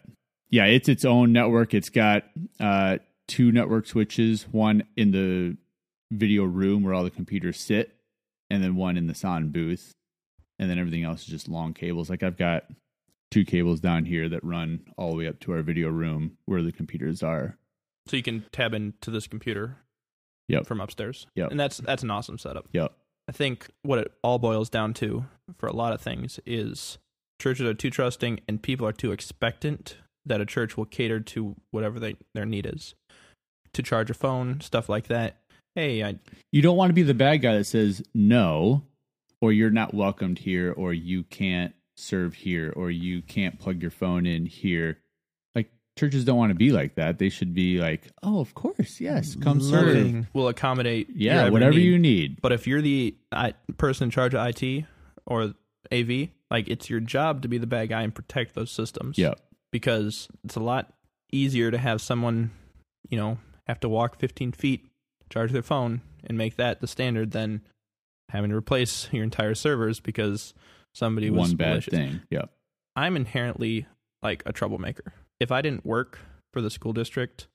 yeah, it's its own network. It's got uh, two network switches, one in the video room where all the computers sit, and then one in the sound booth. And then everything else is just long cables. Like I've got two cables down here that run all the way up to our video room where the computers are. so you can tab into this computer Yep. from upstairs. Yep. And that's that's an awesome setup. Yep. I think what it all boils down to for a lot of things is churches are too trusting and people are too expectant that a church will cater to whatever they, their need is. To charge a phone, stuff like that. Hey, I you don't want to be the bad guy that says no or you're not welcomed here or you can't serve here or you can't plug your phone in here churches don't want to be like that they should be like oh of course yes come serve Loving. will accommodate yeah whatever need. you need But if you're the I, person in charge of IT or AV, like it's your job to be the bad guy and protect those systems. yep Because it's a lot easier to have someone, you know, have to walk 15 feet, charge their phone, and make that the standard than having to replace your entire servers because somebody was one bad malicious. thing yep I'm inherently like a troublemaker. If I didn't work for the school district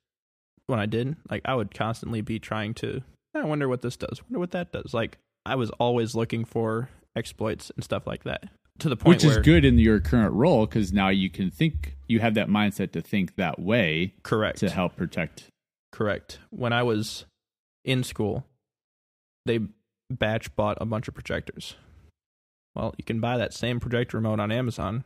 when I did, like I would constantly be trying to I wonder what this does. Wonder what that does. Like I was always looking for exploits and stuff like that. To the point Which is good in your current role because now you can think, you have that mindset to think that way correct. to help protect. Correct. When I was in school, they batch bought a bunch of projectors. Well, you can buy that same projector remote on Amazon.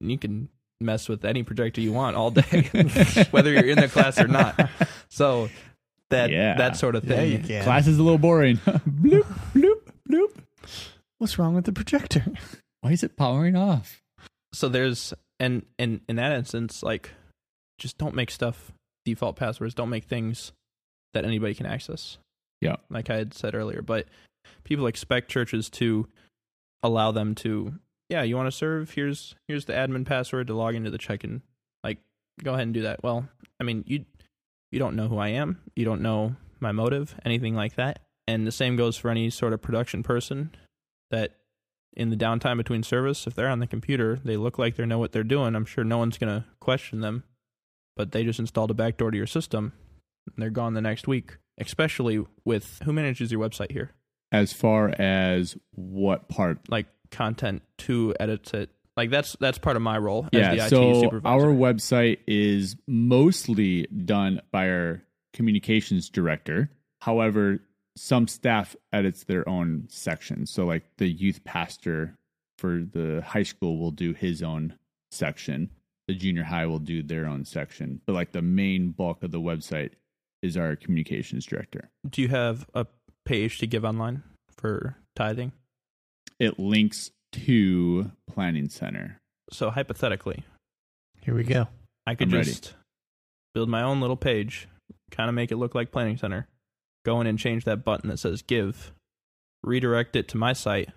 And you can mess with any projector you want all day, whether you're in the class or not. So that Yeah. that sort of Yeah, thing. you can. Class is a little boring. bloop, bloop, bloop. What's wrong with the projector? Why is it powering off? So there's and and in that instance, like just don't make stuff default passwords. Don't make things that anybody can access. Yeah. like I had said earlier. But people expect churches to allow them to, yeah, you want to serve? Here's here's the admin password to log into the check-in. Like, go ahead and do that. Well, I mean, you you don't know who I am. You don't know my motive, anything like that. And the same goes for any sort of production person that in the downtime between service, if they're on the computer, they look like they know what they're doing. I'm sure no one's going to question them, but they just installed a backdoor to your system and they're gone the next week. Especially with who manages your website here? As far as what part? Like content to edit it. Like that's that's part of my role Yeah, as the IT so supervisor. our website is mostly done by our communications director. However, some staff edits their own section. So, like the youth pastor for the high school will do his own section. The junior high will do their own section. But like the main bulk of the website is our communications director. Do you have a page to give online for tithing? It links to Planning Center. So hypothetically, Here we go. I could I'm ready. just build my own little page, kind of make it look like Planning Center, go in and change that button that says give, redirect it to my site.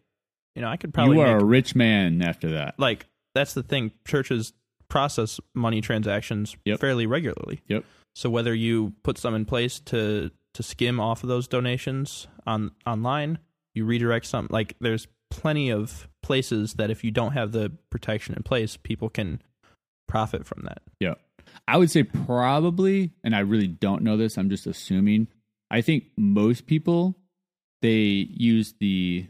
You know, I could probably you are make, a rich man after that. like that's the thing. Churches process money transactions Yep. fairly regularly. Yep. So whether you put some in place to to skim off of those donations on online, you redirect some. Like there's plenty of places that if you don't have the protection in place, people can profit from that. Yeah. I would say probably, and I really don't know this, I'm just assuming. I think most people they use the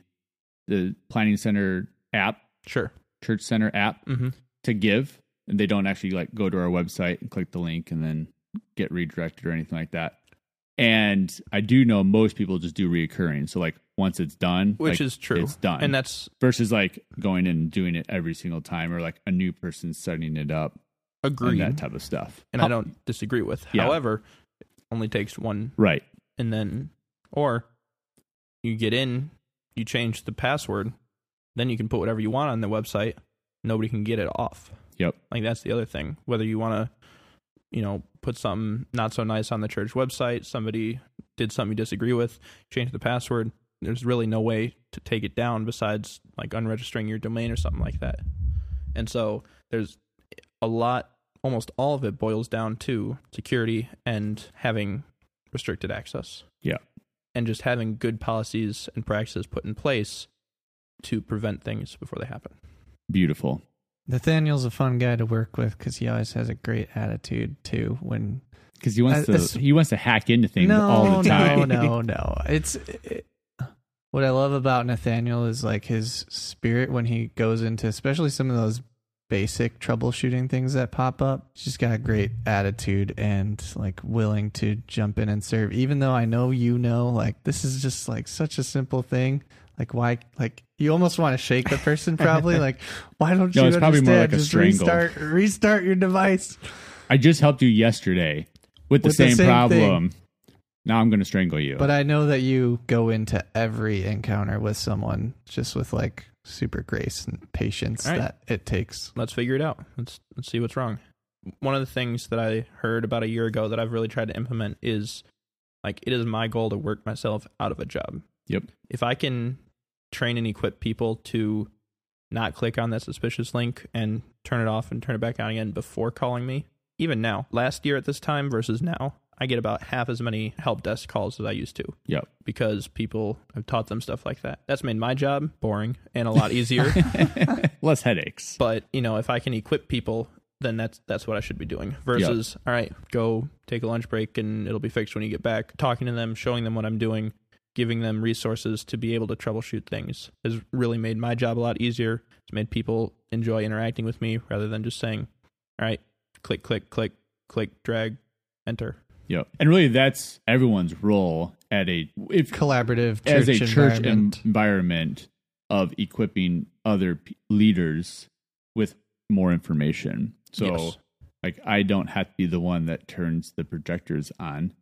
the planning center app, Sure. church center app Mm-hmm. to give, and they don't actually like go to our website and click the link and then get redirected or anything like that. And I do know most people just do reoccurring. So like once it's done, Which like, is true. It's done. And that's versus like going in and doing it every single time or like a new person setting it up agreed. and that type of stuff. and I don't disagree with. Yeah. However, it only takes one Right. and then or you get in, you change the password, then you can put whatever you want on the website. Nobody can get it off. Yep. Like that's the other thing. Whether you want to, you know, put something not so nice on the church website, somebody did something you disagree with, change the password. There's really no way to take it down besides like unregistering your domain or something like that. And so there's a lot, almost all of it boils down to security and having restricted access. Yeah. And just having good policies and practices put in place to prevent things before they happen. Beautiful. Nathaniel's a fun guy to work with because he always has a great attitude too. When Because he wants Uh, to he wants to hack into things no, all the time. no, no, no. It's it, what I love about Nathaniel is like his spirit when he goes into, especially some of those basic troubleshooting things that pop up. He's just got a great attitude and like willing to jump in and serve. Even though I know you know, like this is just like such a simple thing. Like why? Like you almost want to shake the person. Probably like why don't No, you it's probably more like a Just strangle. restart, restart your device. I just helped you yesterday with the With the same, same problem. Now I'm going to strangle you. But I know that you go into every encounter with someone just with like super grace and patience All right. that it takes. let's figure it out. Let's let's see what's wrong. One of the things that I heard about a year ago that I've really tried to implement is like it is my goal to work myself out of a job. Yep. If I can train and equip people to not click on that suspicious link and turn it off and turn it back on again before calling me, even now, last year at this time versus now, I get about half as many help desk calls as I used to yep. because people have taught them stuff like that. That's made my job boring and a lot easier. Less headaches. But, you know, if I can equip people then that's that's what I should be doing. Versus, all right, go take a lunch break and it'll be fixed when you get back. Talking to them, showing them what I'm doing, giving them resources to be able to troubleshoot things has really made my job a lot easier. It's made people enjoy interacting with me rather than just saying, all right, click, click, click, click, drag, enter. Yep. And really, that's everyone's role at a if Collaborative as a church environment. environment of equipping other p- leaders with more information. So, Yes. like, I don't have to be the one that turns the projectors on.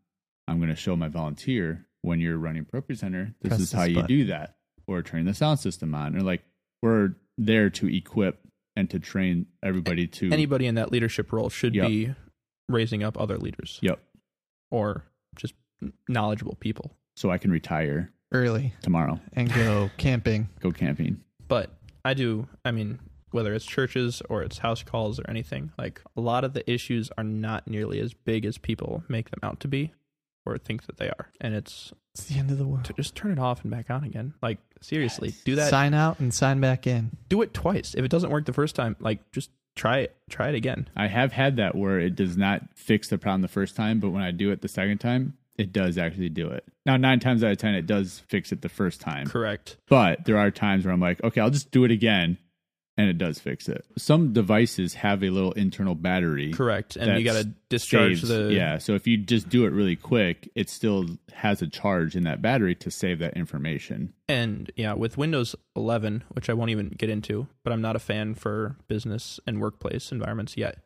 I'm going to show my volunteer when you're running ProPresenter, this Press is how you button. do that, or turning the sound system on. Or like, we're there to equip and to train everybody to. Anybody in that leadership role should Yep. be raising up other leaders Yep. Or just knowledgeable people. So I can retire early tomorrow, and go camping. go camping. But I do, I mean, whether it's churches or it's house calls or anything, like a lot of the issues are not nearly as big as people make them out to be or think that they are. And it's It's the end of the world. to just turn it off and back on again. Like seriously, do that. Sign out and sign back in. do it twice. If it doesn't work the first time, like just try it. Try it again. I have had that where it does not fix the problem the first time, but when I do it the second time, it does actually do it. Now, nine times out of 10, it does fix it the first time. Correct. But there are times where I'm like, okay, I'll just do it again, and it does fix it. Some devices have a little internal battery. Correct. And you got to discharge saves- the yeah. So if you just do it really quick, it still has a charge in that battery to save that information. And yeah, with Windows 11, which I won't even get into, but I'm not a fan for business and workplace environments yet.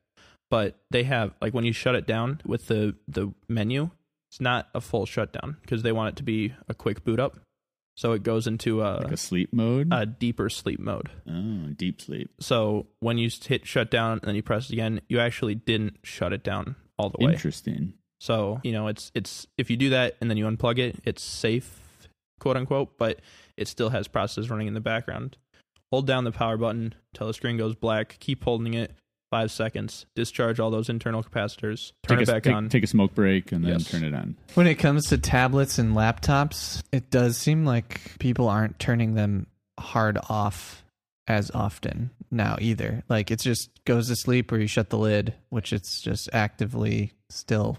But they have like when you shut it down with the the menu, it's not a full shutdown because they want it to be a quick boot up. So it goes into a, Like a sleep mode. a deeper sleep mode. oh, deep sleep. So when you hit shut down and then you press again, you actually didn't shut it down all the way. Interesting. So, you know, it's it's if you do that and then you unplug it, it's safe, quote unquote, but it still has processes running in the background. Hold down the power button till the screen goes black, keep holding it 5 seconds, discharge all those internal capacitors, turn take it a, back take, on. Take a smoke break and then Yes. turn it on. When it comes to tablets and laptops, it does seem like people aren't turning them hard off as often now either. Like it just goes to sleep or you shut the lid, which it's just actively still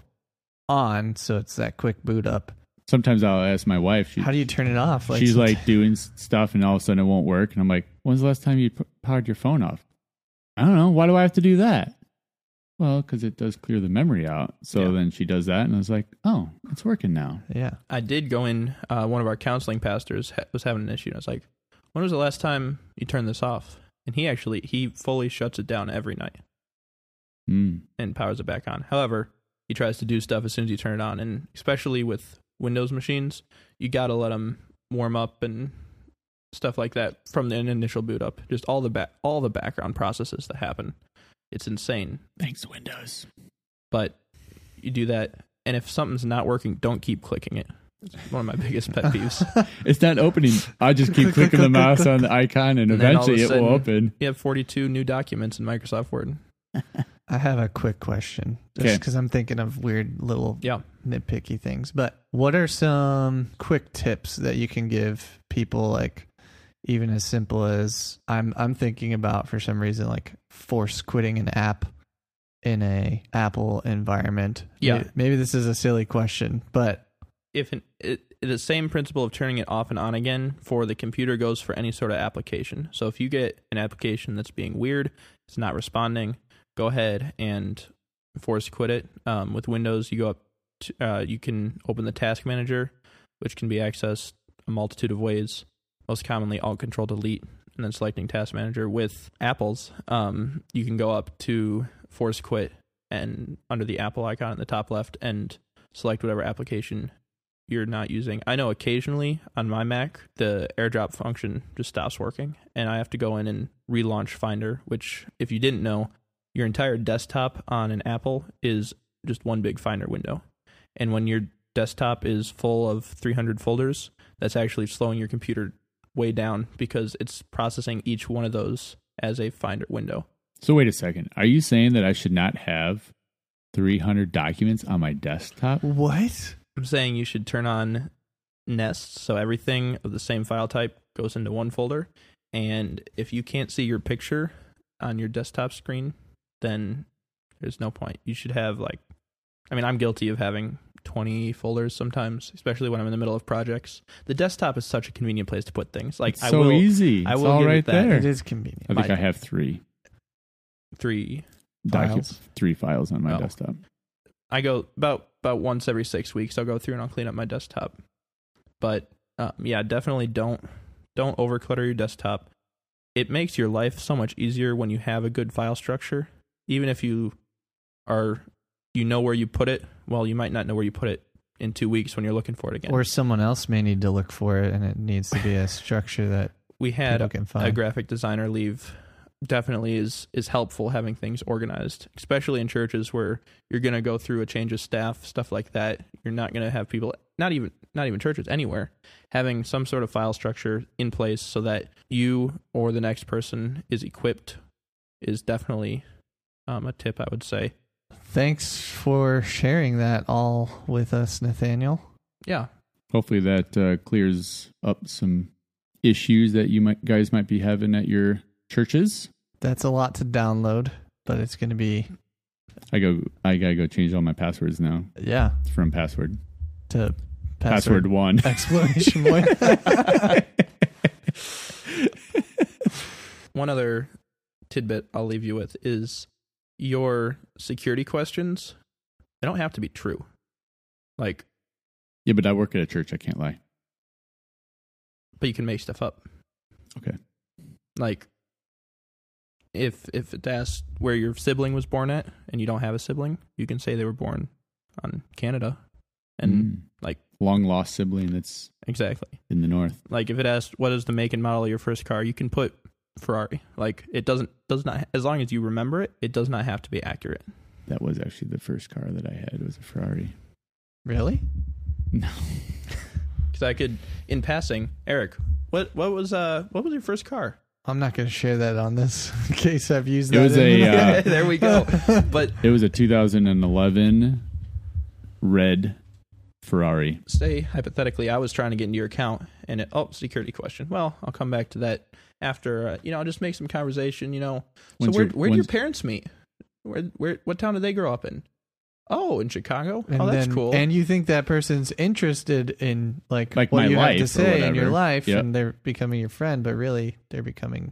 on, so it's that quick boot up. Sometimes I'll ask my wife. She, How do you turn it off? she's some- like doing stuff and all of a sudden it won't work and i'm like when's the last time you p- powered your phone off i don't know why do i have to do that well because it does clear the memory out so Yeah. then she does that and i was like oh it's working now yeah. I did go in uh, one of our counseling pastors ha- was having an issue and I was like, "When was the last time you turned this off?" And he actually he fully shuts it down every night. mm. and powers it back on. However, he tries to do stuff as soon as you turn it on, and especially with Windows machines, you got to let them warm up and stuff like that from the initial boot up. Just all the ba- all the background processes that happen. It's insane, thanks windows but you do that, and if something's not working, don't keep clicking it. It's one of my biggest pet peeves. it's not opening i just keep Click, click, clicking the mouse on the icon and And then all eventually it will open You have 42 new documents in Microsoft Word. I have a quick question, just Okay. because I'm thinking of weird little Yeah. nitpicky things. But what are some quick tips that you can give people, like even as simple as I'm I'm thinking about for some reason like force quitting an app in a Apple environment. Yeah. Maybe, maybe this is a silly question, but if an, it, the same principle of turning it off and on again for the computer goes for any sort of application. So if you get an application that's being weird, it's not responding, go ahead and force quit it. Um, with Windows, you go up, to, uh, you can open the Task Manager, which can be accessed a multitude of ways. Most commonly, Alt Control Delete, and then selecting Task Manager. With Apple's, um, you can go up to force quit and under the Apple icon in the top left and select whatever application you're not using. I know occasionally on my Mac, the airdrop function just stops working, and I have to go in and relaunch Finder, which, if you didn't know, your entire desktop on an Apple is just one big Finder window. And when your desktop is full of 300 folders, that's actually slowing your computer way down because it's processing each one of those as a Finder window. so wait a second are you saying that i should not have 300 documents on my desktop what? I'm saying you should turn on nests so everything of the same file type goes into one folder. And if you can't see your picture on your desktop screen, then there's no point. You should have like, I mean, I'm guilty of having 20 folders sometimes, especially when I'm in the middle of projects. The desktop is such a convenient place to put things. Like It's I so will easy. I It's will all give it right that. there. It is convenient. I think My- I have three three. documents, Files. three files on my Oh. desktop. I go about about once every six weeks. I'll go through and I'll clean up my desktop. But um, yeah, definitely don't don't overclutter your desktop. It makes your life so much easier when you have a good file structure. Even if you are you know where you put it, well, you might not know where you put it in two weeks when you're looking for it again. Or someone else may need to look for it, and it needs to be a structure that we had can a graphic designer leave. Definitely is is helpful having things organized especially in churches where you're going to go through a change of staff stuff like that. You're not going to have people not even not even churches anywhere having some sort of file structure in place so that you or the next person is equipped is definitely um, a tip i would say Thanks for sharing that all with us, Nathaniel. yeah Hopefully that uh, clears up some issues that you might guys might be having at your churches. That's a lot to download, but it's going to be I go. I gotta go change all my passwords now yeah from password to password, one. exclamation point. one other tidbit i'll leave you with is your security questions they don't have to be true like yeah, but I work at a church. I can't lie. but you can make stuff up. Okay. Like if if it asks where your sibling was born at and you don't have a sibling, you can say they were born on Canada. And Mm. like- long lost sibling that's exactly. in the north. Like if it asks what is the make and model of your first car, you can put Ferrari. Like it doesn't does not as long as you remember it, it does not have to be accurate. That was actually the first car that I had. It was a Ferrari. really? No. Cuz I could in passing, Eric, what what was uh what was your first car? I'm not going to share that on this in case I've used It that. was a, uh, there we go. But It was a 2011 red Ferrari. say hypothetically I was trying to get into your account and it oh security question. Well, I'll come back to that after uh, you know I'll just make some conversation. You know, When's so where your- where did your parents meet? Where where what town did they grow up in? Oh, in Chicago. and oh, that's then- cool. And you think that person's interested in like, Like what my you have to life or say in your life, Yep. and they're becoming your friend, but really they're becoming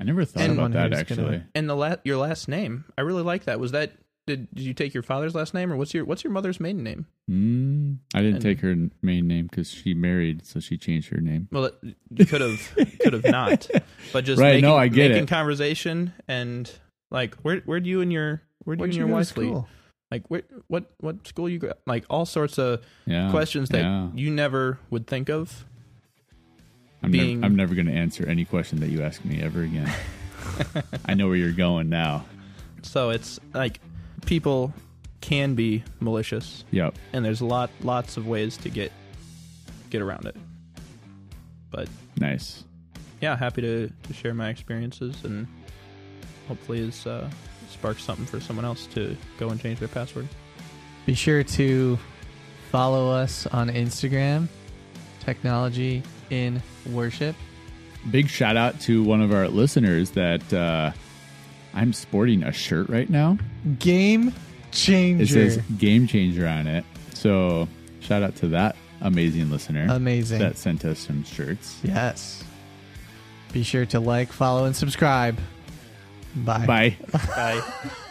I never thought And about that who's actually. gonna- and the la- your last name, I really like that. Was that did did you take your father's last name or what's your what's your mother's maiden name? Mm, I didn't And- take her main name because she married, so she changed her name. Well, it- you could have could have not, but just Right, making, no, I get making it. conversation and like where where do you and your where do you Where'd and your wife lead? school? Like where, what what school you go? Like all sorts of Yeah, questions that yeah. you never would think of. I'm, being- never, I'm never going to answer any question that you ask me ever again. I know where you're going now. So it's like people can be malicious, Yep. and there's a lot lots of ways to get get around it. But Nice. yeah, happy to, to share my experiences and hopefully is uh, spark something for someone else to go and change their password. Be sure to follow us on Instagram, Technology in Worship. Big shout out to one of our listeners that uh, I'm sporting a shirt right now. Game changer. It says Game Changer on it. So shout out to that amazing listener Amazing. that sent us some shirts. yes. Be sure to like, follow, and subscribe. Bye. Bye. Bye.